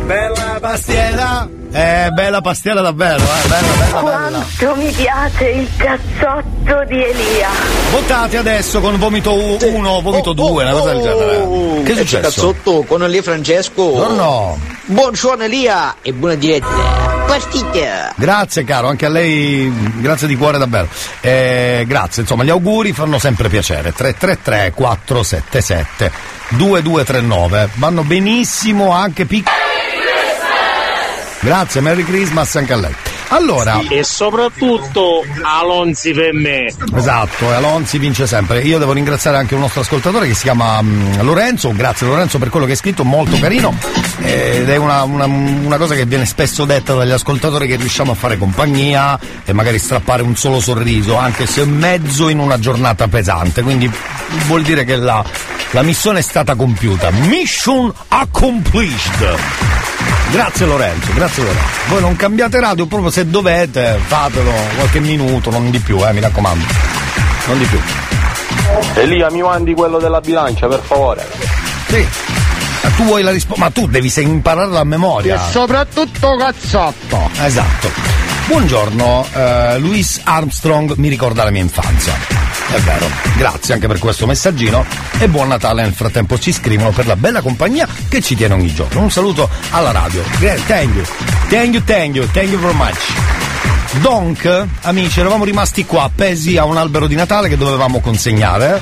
Bella Pastiera. Eh, bella pastiera davvero, eh. Bella, bella, bella. Quanto mi piace il cazzotto di Elia. Votate adesso con vomito 1, vomito 2, una cosa del genere. Che è successo? cazzotto con Elia Francesco. Buongiorno. Buongiorno Elia e buona diretta. Partita. Grazie caro, anche a lei, grazie di cuore davvero. Eh, grazie, insomma, gli auguri fanno sempre piacere. 333 477 2239. Vanno benissimo anche piccoli. Grazie, Merry Christmas anche a lei. Allora, E soprattutto Alonzi per me. Esatto, Alonzi vince sempre. Io devo ringraziare anche un nostro ascoltatore che si chiama mm, Lorenzo. Grazie Lorenzo per quello che hai scritto, molto carino. Ed è una, una- una cosa che viene spesso detta dagli ascoltatori che riusciamo a fare compagnia e magari strappare un solo sorriso, anche se mezzo in una giornata pesante. Quindi vuol dire che la, la missione è stata compiuta. Mission accomplished. Grazie Lorenzo, grazie Lorenzo. Voi non cambiate radio, proprio se dovete, fatelo qualche minuto, non di più, eh, mi raccomando. Non di più. Elia mi mandi quello della bilancia per favore. Sì. Ma tu vuoi la risposta? Ma tu devi imparare a memoria. soprattutto cazzotto. Esatto. Buongiorno, eh, Louis Armstrong mi ricorda la mia infanzia. È vero, grazie anche per questo messaggino e buon Natale nel frattempo ci scrivono per la bella compagnia che ci tiene ogni giorno. Un saluto alla radio. Thank you, thank you, thank you, thank you very much. Donk, amici, eravamo rimasti qua appesi a un albero di Natale che dovevamo consegnare.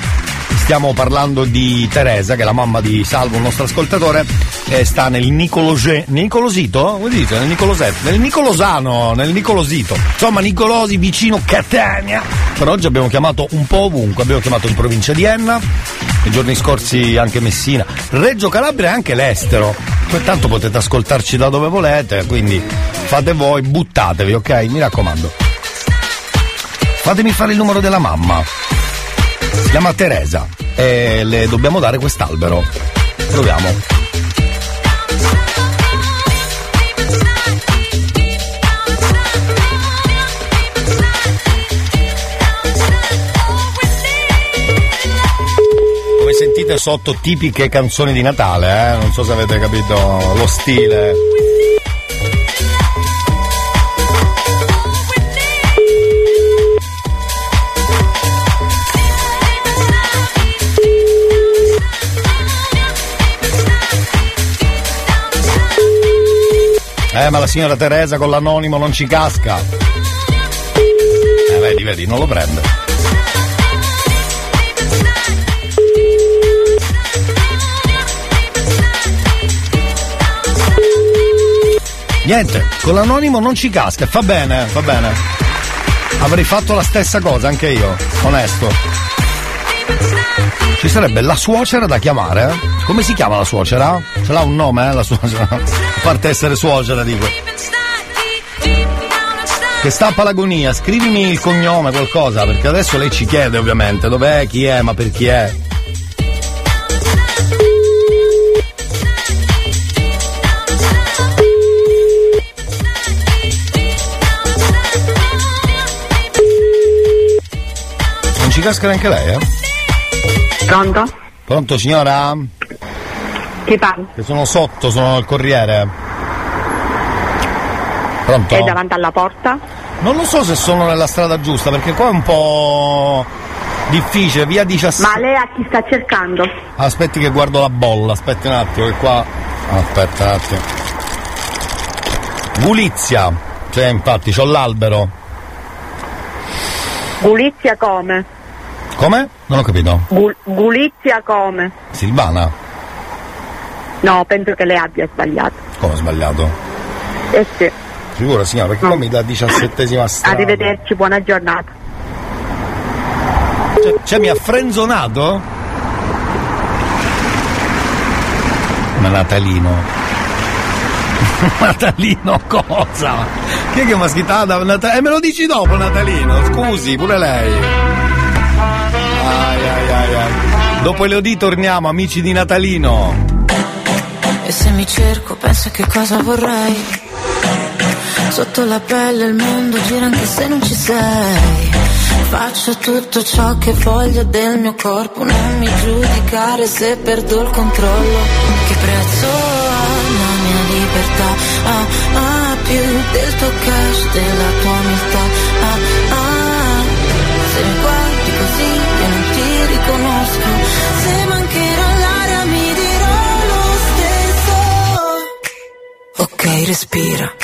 Stiamo parlando di Teresa, che è la mamma di Salvo, il nostro ascoltatore, e sta nel Nicolosito? Come dite? Nel Nicolosetto? Nel Nicolosano, nel Nicolosito. Insomma, Nicolosi vicino Catania. Per oggi abbiamo chiamato un po' ovunque, abbiamo chiamato in provincia di Enna, i giorni scorsi anche Messina, Reggio Calabria e anche l'estero. Tanto potete ascoltarci da dove volete, quindi fate voi, buttatevi, ok? Mi raccomando. Fatemi fare il numero della mamma. Si chiama Teresa e le dobbiamo dare quest'albero. Proviamo. Sentite sotto tipiche canzoni di Natale, eh? Non so se avete capito lo stile. Eh, ma la signora Teresa con l'anonimo non ci casca. Eh, vedi, vedi, non lo prende. Niente, con l'anonimo non ci casca, fa bene, fa bene. Avrei fatto la stessa cosa anche io, onesto. Ci sarebbe la suocera da chiamare, eh? Come si chiama la suocera? Ce l'ha un nome, eh, la suocera? A parte essere suocera, dico. Che stappa l'agonia, scrivimi il cognome, qualcosa, perché adesso lei ci chiede ovviamente dov'è, chi è, ma per chi è. Non ci casca neanche lei, eh? Pronto? Pronto signora? Che sono sotto, sono il corriere. Pronto? È davanti alla porta? Non lo so se sono nella strada giusta, perché qua è un po' difficile, via 17. Ma lei a chi sta cercando? Aspetti che guardo la bolla, aspetti un attimo, che qua. Aspetta un attimo. Gulizia. Cioè, infatti, c'ho l'albero. Gulizia come? Come? Non ho capito. Gul- Gulizia come? Silvana? No, penso che lei abbia sbagliato. Come sbagliato? Eh sì. Sicuro signora, perché qua mi dà diciassettesima [laughs] strada. Arrivederci, buona giornata. Cioè, cioè, mi ha frenzonato? Ma Natalino. [laughs] Natalino cosa? Chi è che mi ha schittato? Nat- eh, me lo dici dopo Natalino, scusi, pure lei. Ai ai ai ai. Dopo le OD torniamo, amici di Natalino. Se mi cerco, penso che cosa vorrei. Sotto la pelle il mondo gira anche se non ci sei. Faccio tutto ciò che voglio del mio corpo, non mi giudicare se perdo il controllo. Che prezzo ha la mia libertà? Ah, ah, più del tuo cash, della tua umiltà. Ah, respira.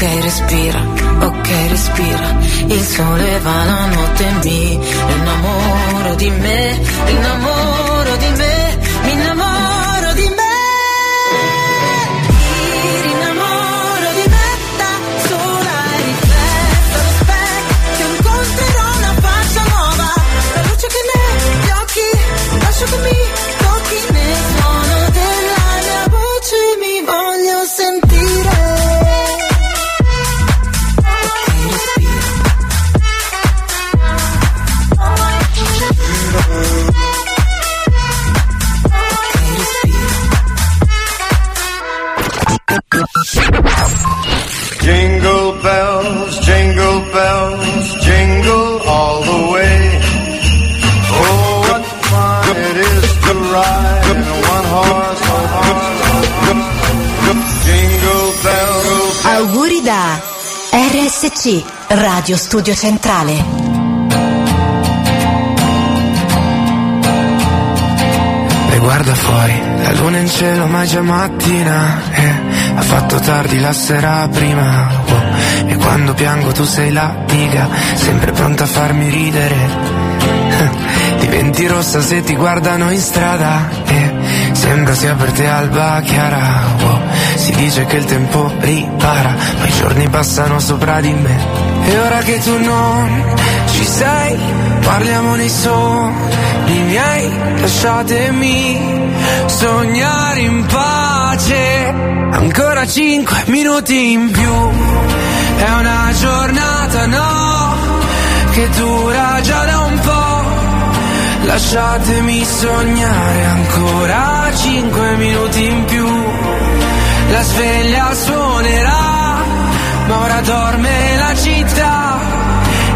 Ok, respira, ok, respira. Il sole va la notte mi innamoro di me, innamoro di me, RSC, Radio Studio Centrale. Guarda fuori, la luna in cielo ma è già mattina eh, Ha fatto tardi la sera prima oh, E quando piango tu sei l'amica Sempre pronta a farmi ridere. [laughs] Diventi rossa se ti guardano in strada Sembra sia per te alba chiara. Wow. Si dice che il tempo ripara Ma i giorni passano sopra di me. E ora che tu non ci sei Parliamo nei sogni miei. Lasciatemi sognare in pace. Ancora cinque minuti in più. È una giornata no Che dura già da un Lasciatemi sognare ancora cinque minuti in più. La sveglia suonerà, ma ora dorme la città.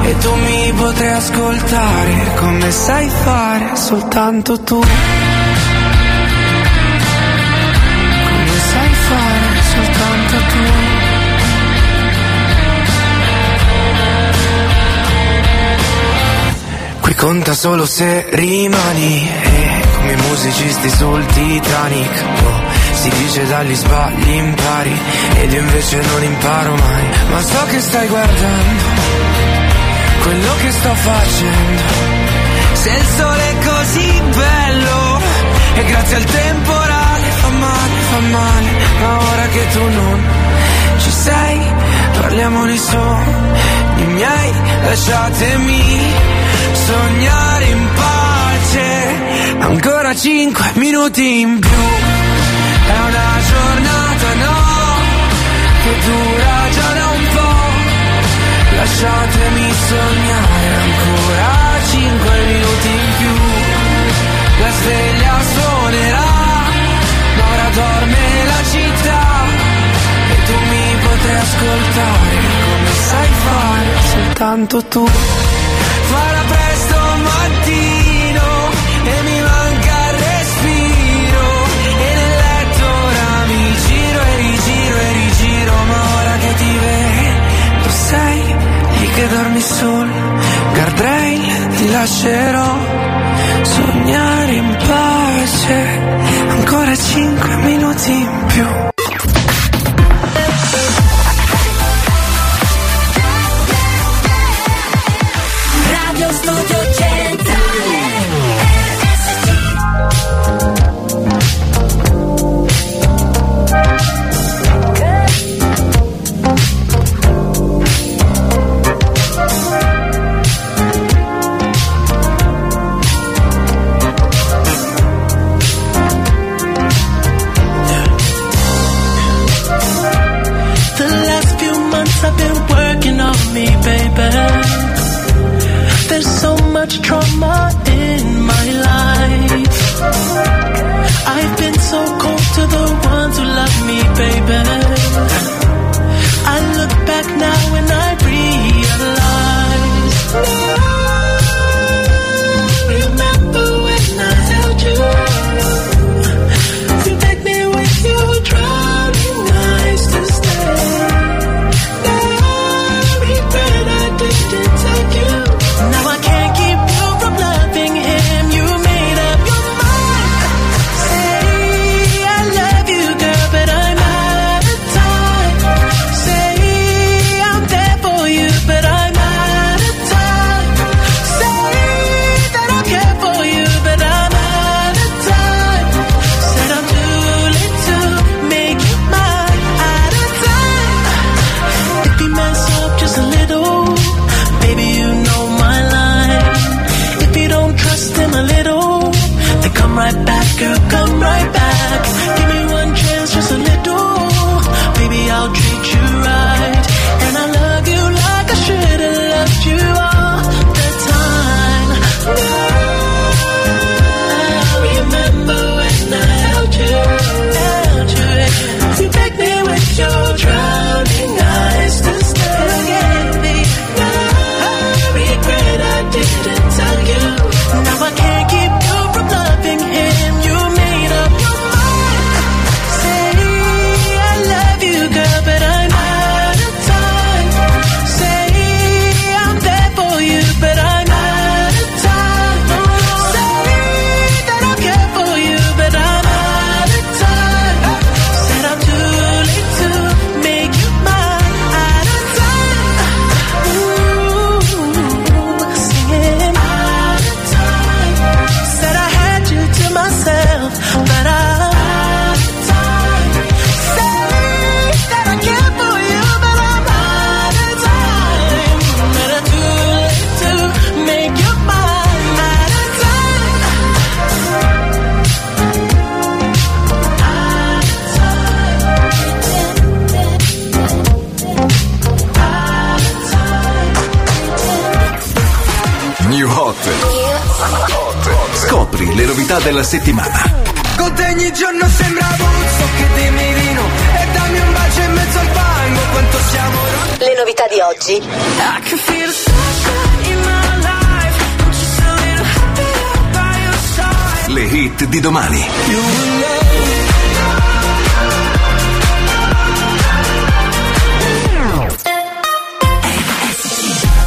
E tu mi potrai ascoltare come sai fare soltanto tu. Conta solo se rimani E come i musicisti sul Titanic oh, Si dice dagli sbagli impari Ed io invece non imparo mai. Ma so che stai guardando Quello che sto facendo. Se il sole è così bello E grazie al temporale fa male, fa male Ma ora che tu non ci sei Parliamo nei sogni miei Lasciatemi sognare in pace. Ancora cinque minuti in più. È una giornata no Che dura già da un po' Lasciatemi sognare ancora cinque minuti in più. La sveglia suonerà Ma ora dorme la città E tu mi potrai ascoltare soltanto tu. Farà presto mattino e mi manca il respiro. E nel letto ora mi giro e rigiro e rigiro Ma ora che ti vedo sei lì che dormi solo Guardrail ti lascerò sognare in pace Ancora cinque minuti in più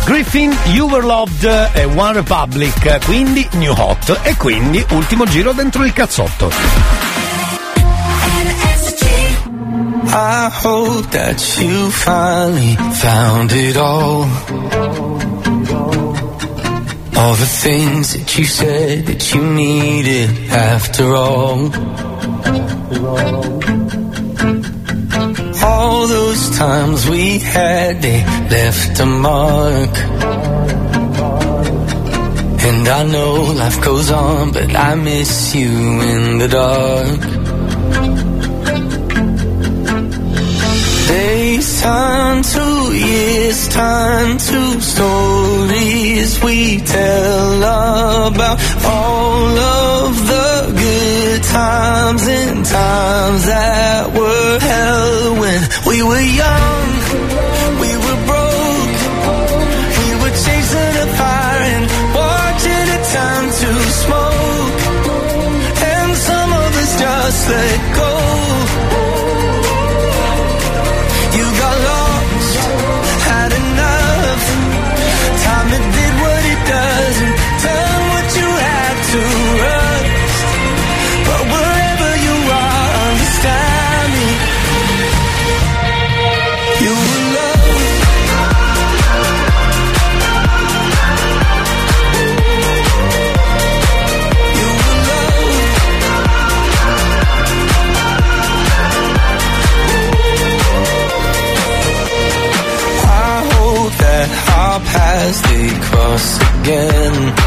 Griffin, You Were Loved e One Republic, quindi New Hot e quindi ultimo giro dentro il cazzotto. I hope that you finally found it all. All the things that you said that you needed after all. All those times we had, they left a mark. And I know life goes on, but I miss you in the dark. Turn to years, turn to stories we tell about all of the good times and times that were hell when we were young, we were broke, we were chasing a fire and watching it turn to smoke, and some of us just let go. once again.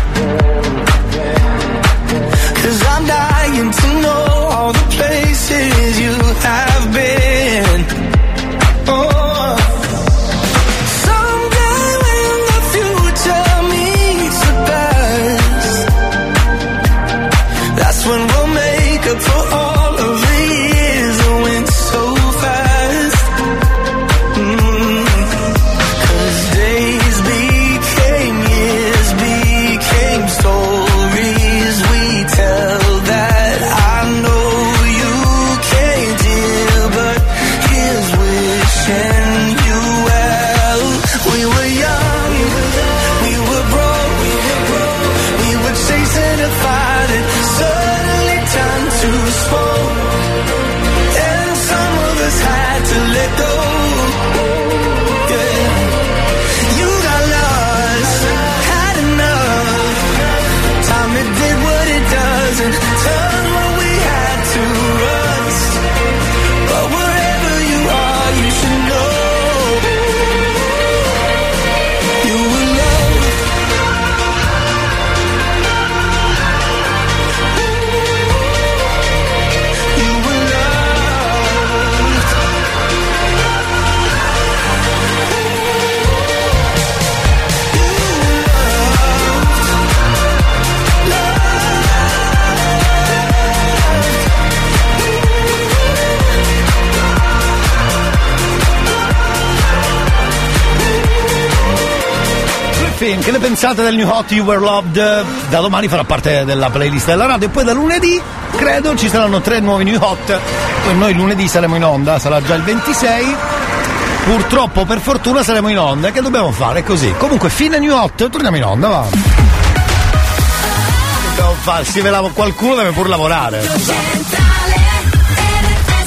Ne pensate del New Hot You Were Loved? Da domani farà parte della playlist della radio e poi da lunedì, credo, ci saranno tre nuovi New Hot. Poi noi lunedì saremo in onda, sarà già il 26. Purtroppo, per fortuna, saremo in onda. Che dobbiamo fare? Così. Comunque, fine New Hot, torniamo in onda, va. Dobbiamo fare? Si qualcuno deve pur lavorare.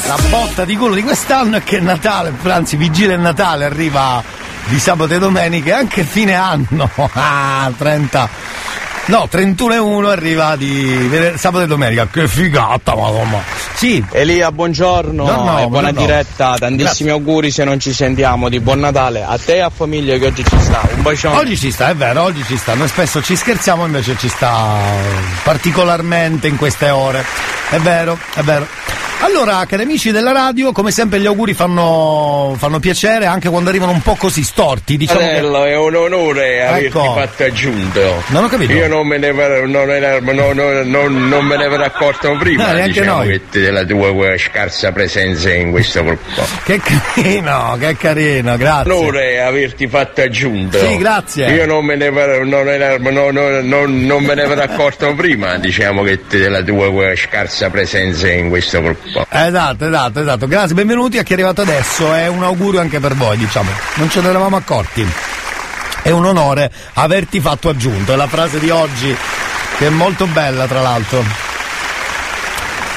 La botta di culo di quest'anno è che Natale, anzi Vigile e Natale arriva di sabato e domenica e anche fine anno. [laughs] Ah, 30. No, 31 e 1 arriva di sabato e domenica. Che figata, madonna. Sì. Elia, buongiorno, Buongiorno, e buona buongiorno. diretta, tantissimi auguri se non ci sentiamo, di buon Natale a te e a famiglia che oggi ci sta, un bacione. Oggi ci sta, è vero, oggi ci sta. Noi spesso ci scherziamo, invece ci sta particolarmente in queste ore. È vero, è vero. Allora, cari amici della radio, come sempre gli auguri fanno, fanno piacere anche quando arrivano un po' così storti. Diciamo che... Fratello, è un onore averti Ecco. fatto aggiunto. Non ho capito. Io non me ne, non non- non- non- me ne ero accorto prima, No, [laughs] neanche diciamo, noi. che della tua eh, scarsa presenza in questo [laughs] gruppo. Che carino, che carino, grazie. Onore averti fatto aggiunto. Sì, grazie. Io non me ne, ver- non era- non- non- non- non me ne ero accorto prima, diciamo, che della tua eh, scarsa presenza in questo gruppo. Esatto, esatto, esatto. Grazie, benvenuti a chi è arrivato adesso. È un augurio anche per voi, diciamo. Non ce ne eravamo accorti. È un onore averti fatto aggiunto. È la frase di oggi, che è molto bella, tra l'altro.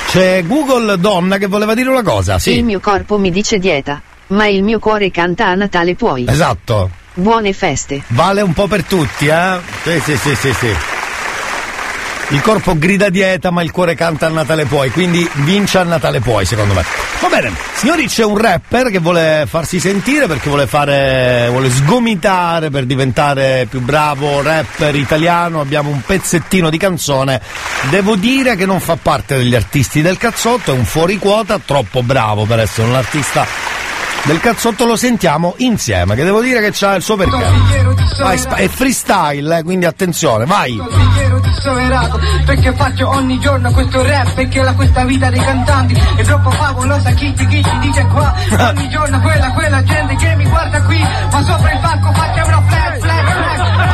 C'è Google Donna che voleva dire una cosa, Il sì. mio corpo mi dice dieta, ma il mio cuore canta a Natale puoi. Esatto. Buone feste. Vale un po' per tutti, eh? Sì, sì, sì, sì, sì. Il corpo grida dieta, ma il cuore canta a Natale puoi, quindi vince a Natale puoi, secondo me. Va bene, signori, c'è un rapper che vuole farsi sentire perché vuole fare. vuole sgomitare per diventare più bravo rapper italiano. Abbiamo un pezzettino di canzone. Devo dire che non fa parte degli artisti del cazzotto, è un fuori quota, troppo bravo per essere un artista del cazzotto lo sentiamo insieme, che devo dire che c'ha il suo perché. Vai, è freestyle, eh, quindi attenzione, vai! Dissoverato perché faccio ogni giorno questo rap perché la questa vita dei cantanti è troppo favolosa chi ci, chi ci dice qua? Ogni giorno quella quella gente che mi guarda qui ma sopra il palco facciamo flash flash flash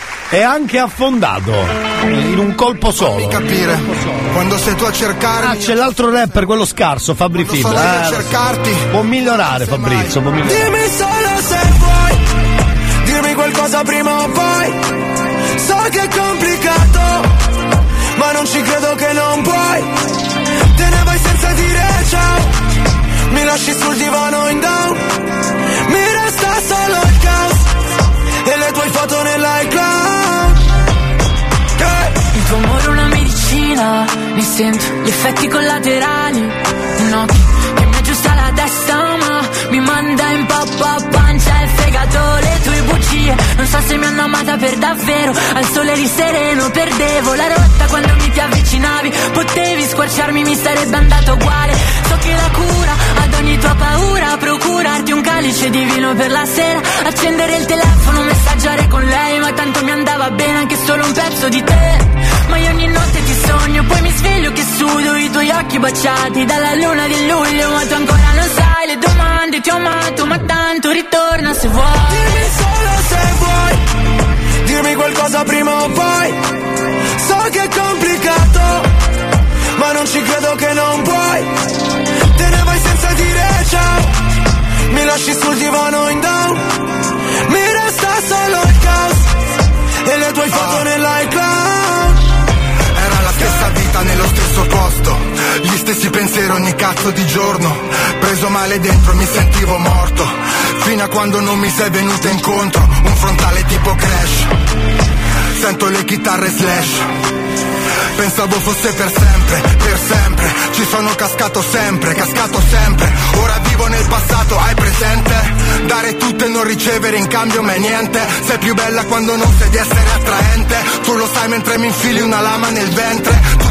e anche affondato in un colpo solo. capire quando sei tu a cercarmi Ah, c'è l'altro rapper, quello scarso, Fabri Fibra. eh, Può migliorare Fabrizio, può migliorare. Dimmi solo se vuoi dirmi qualcosa prima o poi. So che è complicato, ma non ci credo che non puoi. Te ne vai senza dire ciao. Mi lasci sul divano in down. Ne sento gli effetti collaterali. Un occhio che mi aggiusta la testa, ma mi manda in pappa pancia e fegato le tue bugie. Non so se mi hanno amata per davvero, al sole eri sereno, perdevo la rotta quando mi ti avvicinavi. Potevi squarciarmi, mi sarebbe andato uguale. So che la cura ad ogni tua paura, procurarti un calice di vino per la sera, accendere il telefono, messaggiare con lei, ma tanto mi andava bene anche solo un pezzo di te. Ma io ogni notte ti sogno, poi mi sveglio che sudo i tuoi occhi baciati dalla luna di luglio, ma tu ancora non sai le domande, ti ho amato, ma tanto ritorna se vuoi. Dimmi solo se vuoi dirmi qualcosa prima o poi. So che è complicato, ma non ci credo che non puoi. Te ne vai senza dire ciao. Mi lasci sul divano in down. Mi resta solo il caos. E le tue foto nell'iCloud. Vita nello stesso posto. Gli stessi pensieri ogni cazzo di giorno. Preso male dentro mi sentivo morto. Fino a quando non mi sei venuto incontro. Un frontale tipo crash. Sento le chitarre slash. Pensavo fosse per sempre, per sempre. Ci sono cascato sempre, cascato sempre. Ora vivo nel passato, hai presente? Dare tutto e non ricevere in cambio mai niente. Sei più bella quando non sai di essere attraente. Tu lo sai mentre mi infili una lama nel ventre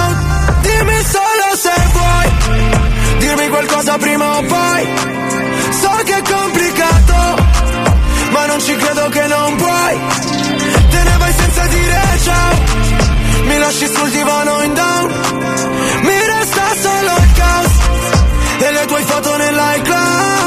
Dimmi solo se vuoi dirmi qualcosa prima o poi. So che è complicato, ma non ci credo che non puoi. Te ne vai senza dire ciao. Mi lasci sul divano in down. Mi resta solo il caos e le tue foto nell'iCloud.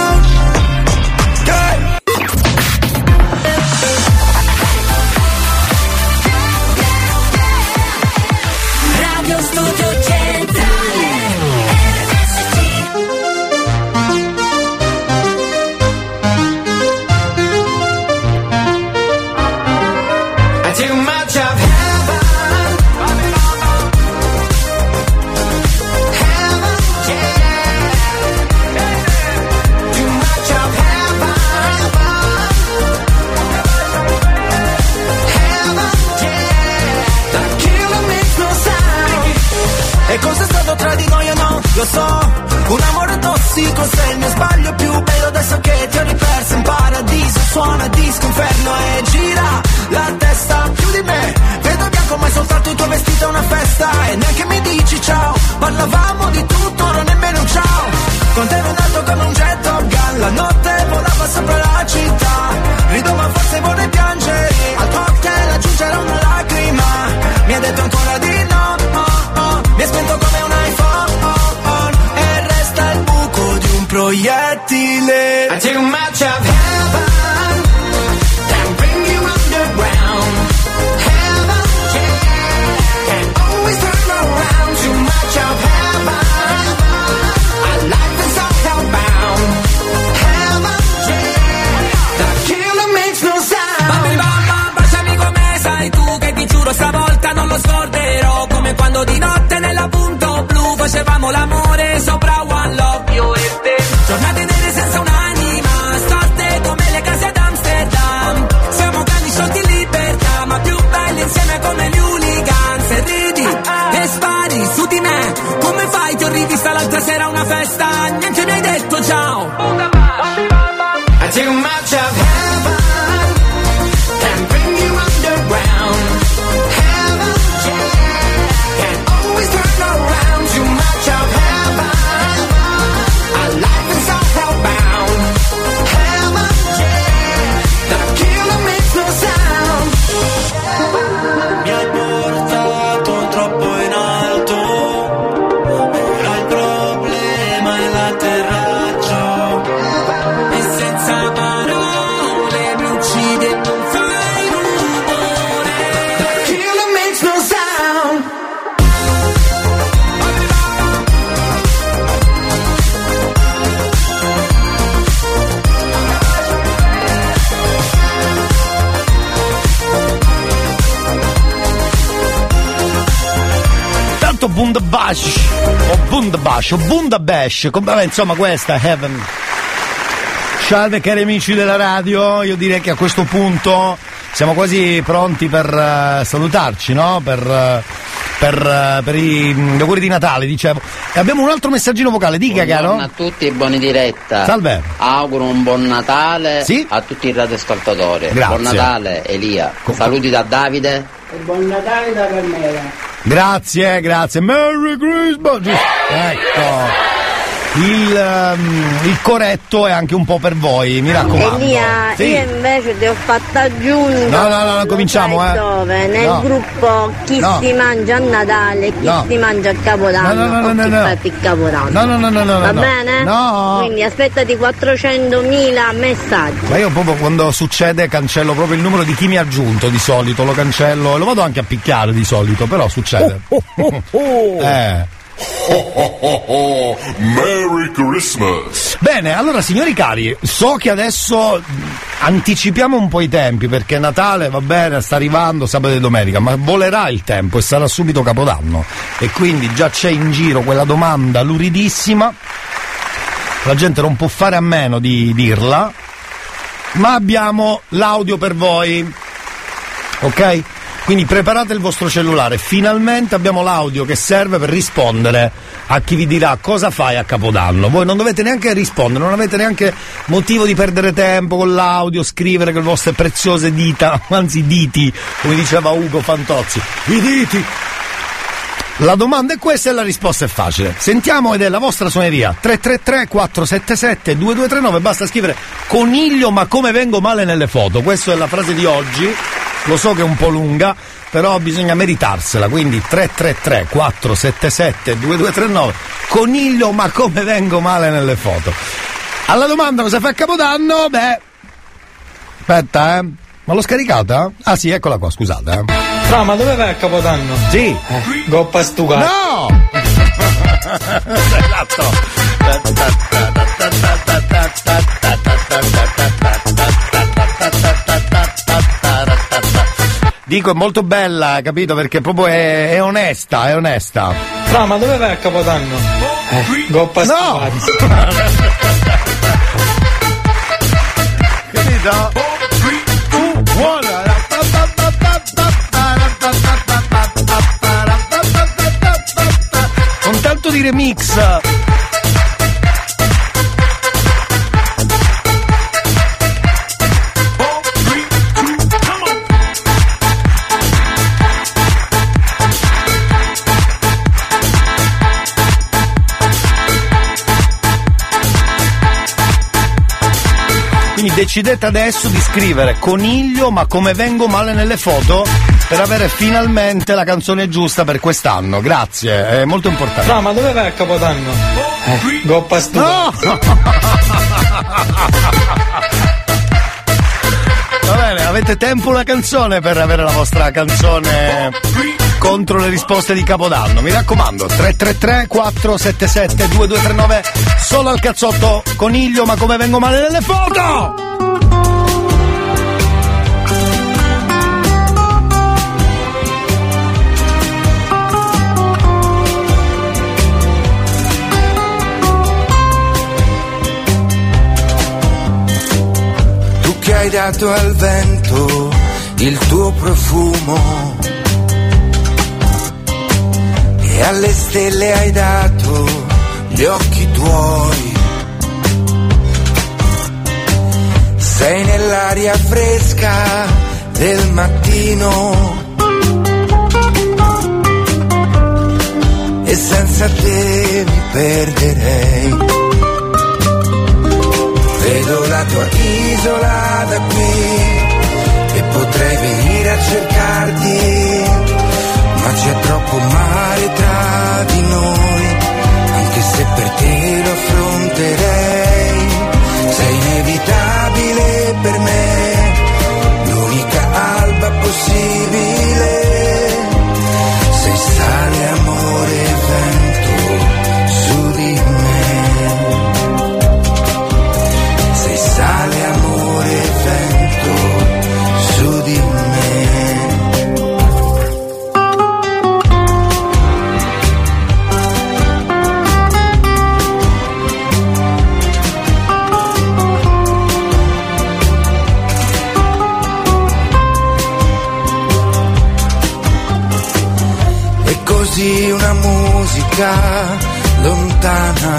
Lo so. Un amore tossico sei il mio sbaglio più bello Adesso che ti ho riperso in paradiso Suona disco inferno e gira la testa più di me. Vedo bianco ma è soltanto il tuo vestito è una festa E neanche mi dici ciao. Parlavamo di tutto, ora nemmeno un ciao. Con te ero nato come un jet Top Gun La notte volava sopra la città. Rido ma forse vorrei piangere Al cocktail aggiungerò una lacrima. Mi ha detto ancora di no oh, oh. Mi ha spento come proiettile. I take a match of heaven And bring you underground. Heaven, yeah. Can't always turn around Too much of heaven. Our life is all hellbound Heaven, yeah. The killer makes no sound. Bambi bamba, baciami come sai tu Che ti giuro stavolta non lo scorderò. Come quando di notte nella punto blu Facevamo l'amore sopra One sera Bundabash o Bundabash o vabbè, insomma questa è Heaven. Salve cari amici della radio, io direi che a questo punto siamo quasi pronti per eh, salutarci, no? Per, eh, per, eh, per i, gli auguri di Natale, dicevo. E abbiamo un altro messaggino vocale, dica Buongiorno caro. a tutti e buoni diretta. Salve. Auguro un buon Natale a tutti i radioascoltatori. Grazie. Buon Natale Elia. Saluti da Davide. E buon Natale da Carmela. Grazie, grazie. Merry Christmas! Giusto. Ecco. Il, ehm, il corretto è anche un po' per voi, mi raccomando. Elia, Sì. io invece ti ho fatto aggiungere. No, no, no, non cominciamo, eh. Dove? Nel No. gruppo chi No. si mangia a Natale, chi No. si mangia a Capodanno No, no, no, no, chi no. fa il Capodanno. No, no, no, no, no, Va no. bene? No. Quindi aspettati 400.000 messaggi. Ma io proprio quando succede cancello proprio il numero di chi mi ha aggiunto di solito, lo cancello e lo vado anche a picchiare di solito, però succede. [laughs] eh. Merry Christmas! Bene, allora signori cari, so che adesso mh, anticipiamo un po' i tempi perché Natale va bene, sta arrivando sabato e domenica, ma volerà il tempo e sarà subito Capodanno e quindi già c'è in giro quella domanda luridissima, la gente non può fare a meno di dirla, ma abbiamo l'audio per voi, ok? Quindi preparate il vostro cellulare, finalmente abbiamo l'audio che serve per rispondere a chi vi dirà cosa fai a Capodanno. Voi non dovete neanche rispondere, non avete neanche motivo di perdere tempo con l'audio, scrivere con le vostre preziose dita, [laughs] anzi diti, come diceva Ugo Fantozzi. I diti! La domanda è questa e la risposta è facile. Sentiamo ed è la vostra suoneria. 333 477 2239, basta scrivere coniglio ma come vengo male nelle foto. Questa è la frase di oggi. Lo so che è un po' lunga, però bisogna meritarsela. Quindi 333 477 2239, coniglio ma come vengo male nelle foto. Alla domanda cosa fa Capodanno? Beh, aspetta, eh. Ma l'ho scaricata? Ah sì, eccola qua, scusate. Eh. Fra, ma dove vai a Capodanno? Sì. Goppa stucata. No! esatto. [laughs] Dico è molto bella, capito? Perché proprio è, è onesta, è onesta. Fra, ma dove vai a Capodanno? Eh, Goppa No! [laughs] Capito? Remix decidete adesso di scrivere coniglio ma come vengo male nelle foto per avere finalmente la canzone giusta per quest'anno. Grazie, è molto importante. No, ma dove vai a Capodanno? Eh, goppa stufa. No! [laughs] Avete tempo una canzone per avere la vostra canzone contro le risposte di Capodanno. Mi raccomando, 333 477 2239 solo al cazzotto coniglio, ma come vengo male nelle foto! Hai dato al vento il tuo profumo e alle stelle hai dato gli occhi tuoi. Sei nell'aria fresca del mattino e senza te mi perderei. Vedo la tua isola da qui e potrei venire a cercarti, ma c'è troppo mare tra di noi, anche se per te lo affronterei. Sei inevitabile per me, l'unica alba possibile. Musica lontana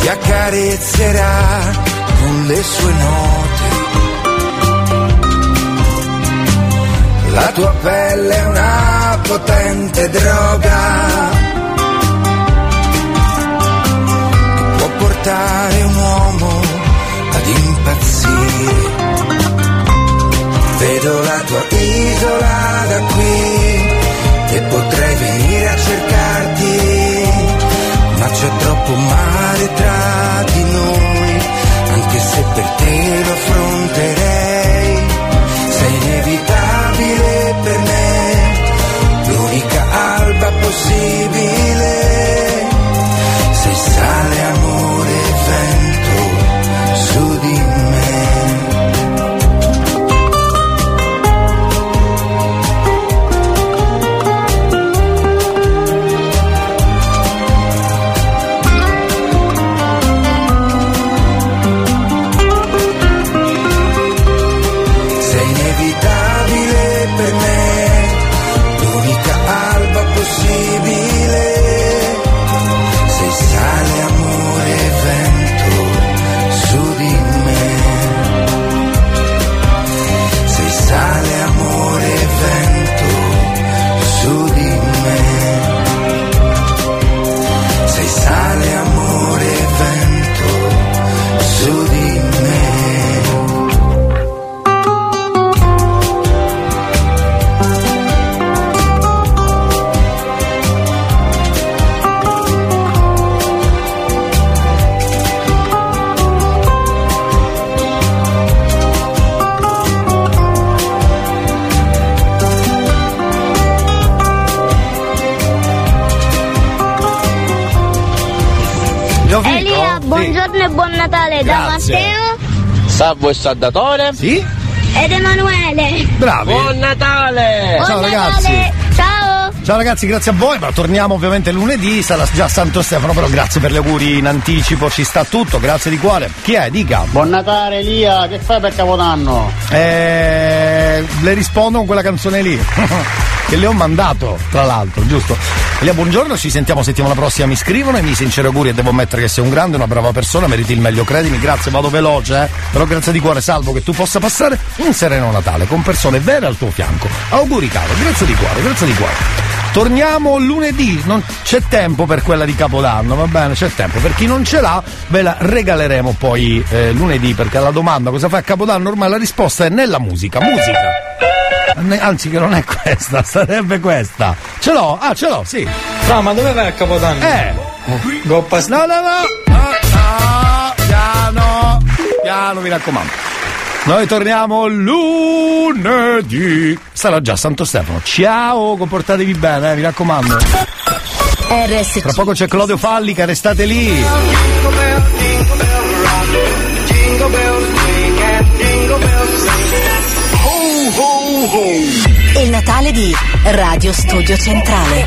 ti accarezzerà con le sue note. La tua pelle è una potente droga può portare un uomo ad impazzire. Vedo la tua isola da qui potrei venire a cercarti, ma c'è troppo mare tra di noi, anche se per te lo affronterei. Salvo il saldatore. Sì? ed Emanuele. Bravi. Buon Natale! Buon Ciao, Natale. ragazzi. Ciao. Ciao ragazzi, grazie a voi, ma torniamo ovviamente lunedì, sarà già Santo Stefano, però grazie per gli auguri in anticipo, ci sta tutto, grazie di cuore. Chi è? Dica. Buon Natale Elia, che fai per Capodanno? Eh, le rispondo con quella canzone lì. [laughs] che le ho mandato, tra l'altro, giusto? Elia, buongiorno, ci sentiamo settimana prossima, mi scrivono e mi sinceri auguri e devo ammettere che sei un grande, una brava persona, meriti il meglio, credimi, grazie, vado veloce, eh. Però grazie di cuore, salvo che tu possa passare un sereno Natale con persone vere al tuo fianco. Auguri caro, grazie di cuore, grazie di cuore. Torniamo lunedì, non c'è tempo per quella di Capodanno, va bene? C'è tempo. Per chi non ce l'ha, ve la regaleremo poi eh, lunedì perché alla domanda cosa fa a Capodanno ormai la risposta è nella musica. Musica. Anzi, che non è questa, [laughs] sarebbe questa. Ce l'ho? Ah, ce l'ho, sì. No, ma dove vai a Capodanno? Eh. Goppa No, no, no. no, no. Piano. Piano, mi raccomando. Noi torniamo lunedì. Sarà già Santo Stefano. Ciao, comportatevi bene, eh, mi raccomando. RSC. Tra poco c'è Claudio Fallica, restate lì. Il Natale di Radio Studio Centrale.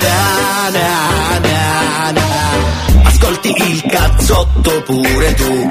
Na, na, na. Ascolti il cazzotto pure tu